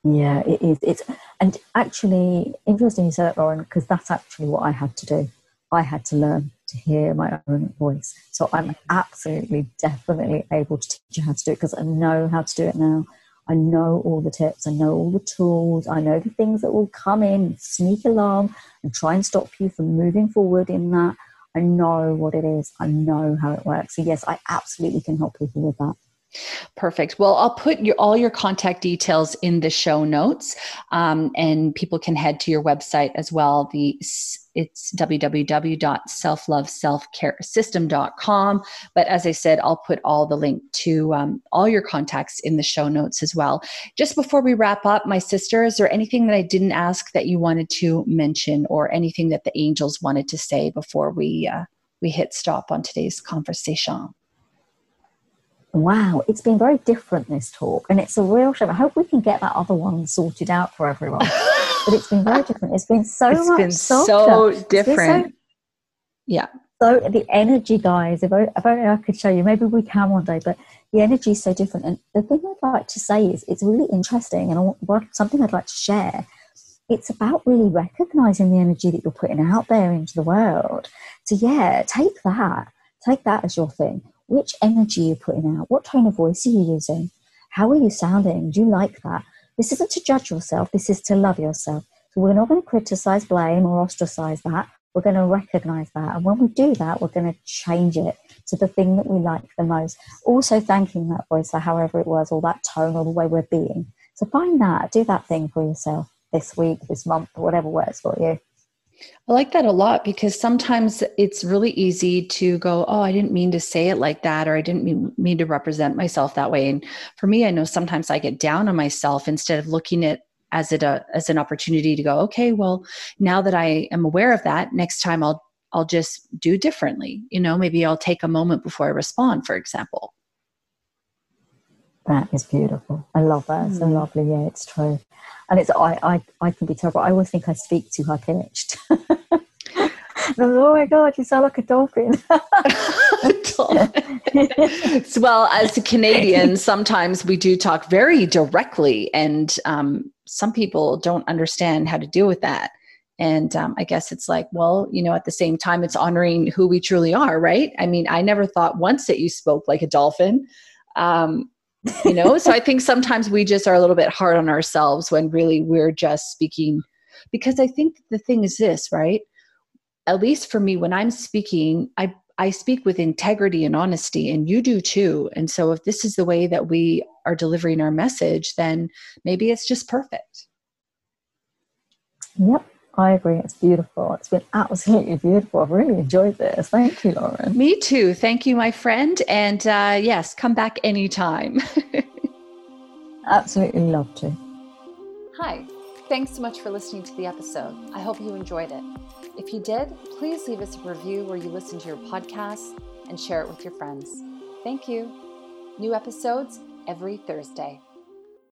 yeah it is. It's and actually interesting you say that lauren because that's actually what i had to do. I had to learn to hear my own voice. So i'm absolutely definitely able to teach you how to do it because i know how to do it now. I know all the tips, I know all the tools, I know the things that will come in, sneak along and try and stop you from moving forward in that. I know what it is, I know how it works. So, yes, I absolutely can help people with that. Perfect. Well, I'll put your, all your contact details in the show notes, um, and people can head to your website as well. The it's www.selfloveselfcaresystem.com. But as I said, I'll put all the link to um, all your contacts in the show notes as well. Just before we wrap up, my sister, is there anything that I didn't ask that you wanted to mention, or anything that the angels wanted to say before we uh, we hit stop on today's conversation? Wow, it's been very different this talk, and it's a real shame. I hope we can get that other one sorted out for everyone. but it's been very different. It's been so it's much been so different. So, yeah. So the energy, guys. If I, if I, I could show you, maybe we can one day. But the energy is so different. And the thing I'd like to say is, it's really interesting, and I want, something I'd like to share. It's about really recognizing the energy that you're putting out there into the world. So yeah, take that. Take that as your thing which energy you're putting out, what tone of voice are you using, how are you sounding, do you like that? This isn't to judge yourself, this is to love yourself. So we're not going to criticize, blame, or ostracize that. We're going to recognize that. And when we do that, we're going to change it to the thing that we like the most. Also, thanking that voice for however it was, or that tone, or the way we're being. So find that, do that thing for yourself this week, this month, whatever works for you. I like that a lot because sometimes it's really easy to go, Oh, I didn't mean to say it like that, or I didn't mean, mean to represent myself that way. And for me, I know sometimes I get down on myself instead of looking at as it a, uh, as an opportunity to go, okay, well, now that I am aware of that, next time I'll I'll just do differently. You know, maybe I'll take a moment before I respond, for example. That is beautiful. I love that. It's mm. so lovely. Yeah, it's true. And it's I, I I can be terrible. I always think I speak too high pitched. oh my god, you sound like a dolphin. well, as a Canadian, sometimes we do talk very directly, and um, some people don't understand how to deal with that. And um, I guess it's like, well, you know, at the same time, it's honoring who we truly are, right? I mean, I never thought once that you spoke like a dolphin. Um, you know, so I think sometimes we just are a little bit hard on ourselves when really we're just speaking. Because I think the thing is this, right? At least for me, when I'm speaking, I I speak with integrity and honesty, and you do too. And so, if this is the way that we are delivering our message, then maybe it's just perfect. Yep, I agree. It's beautiful. It's been absolutely beautiful. I've really enjoyed this. Thank you, Lauren. Me too. Thank you, my friend. And uh, yes, come back anytime. absolutely love to. Hi. Thanks so much for listening to the episode. I hope you enjoyed it. If you did, please leave us a review where you listen to your podcast and share it with your friends. Thank you. New episodes every Thursday.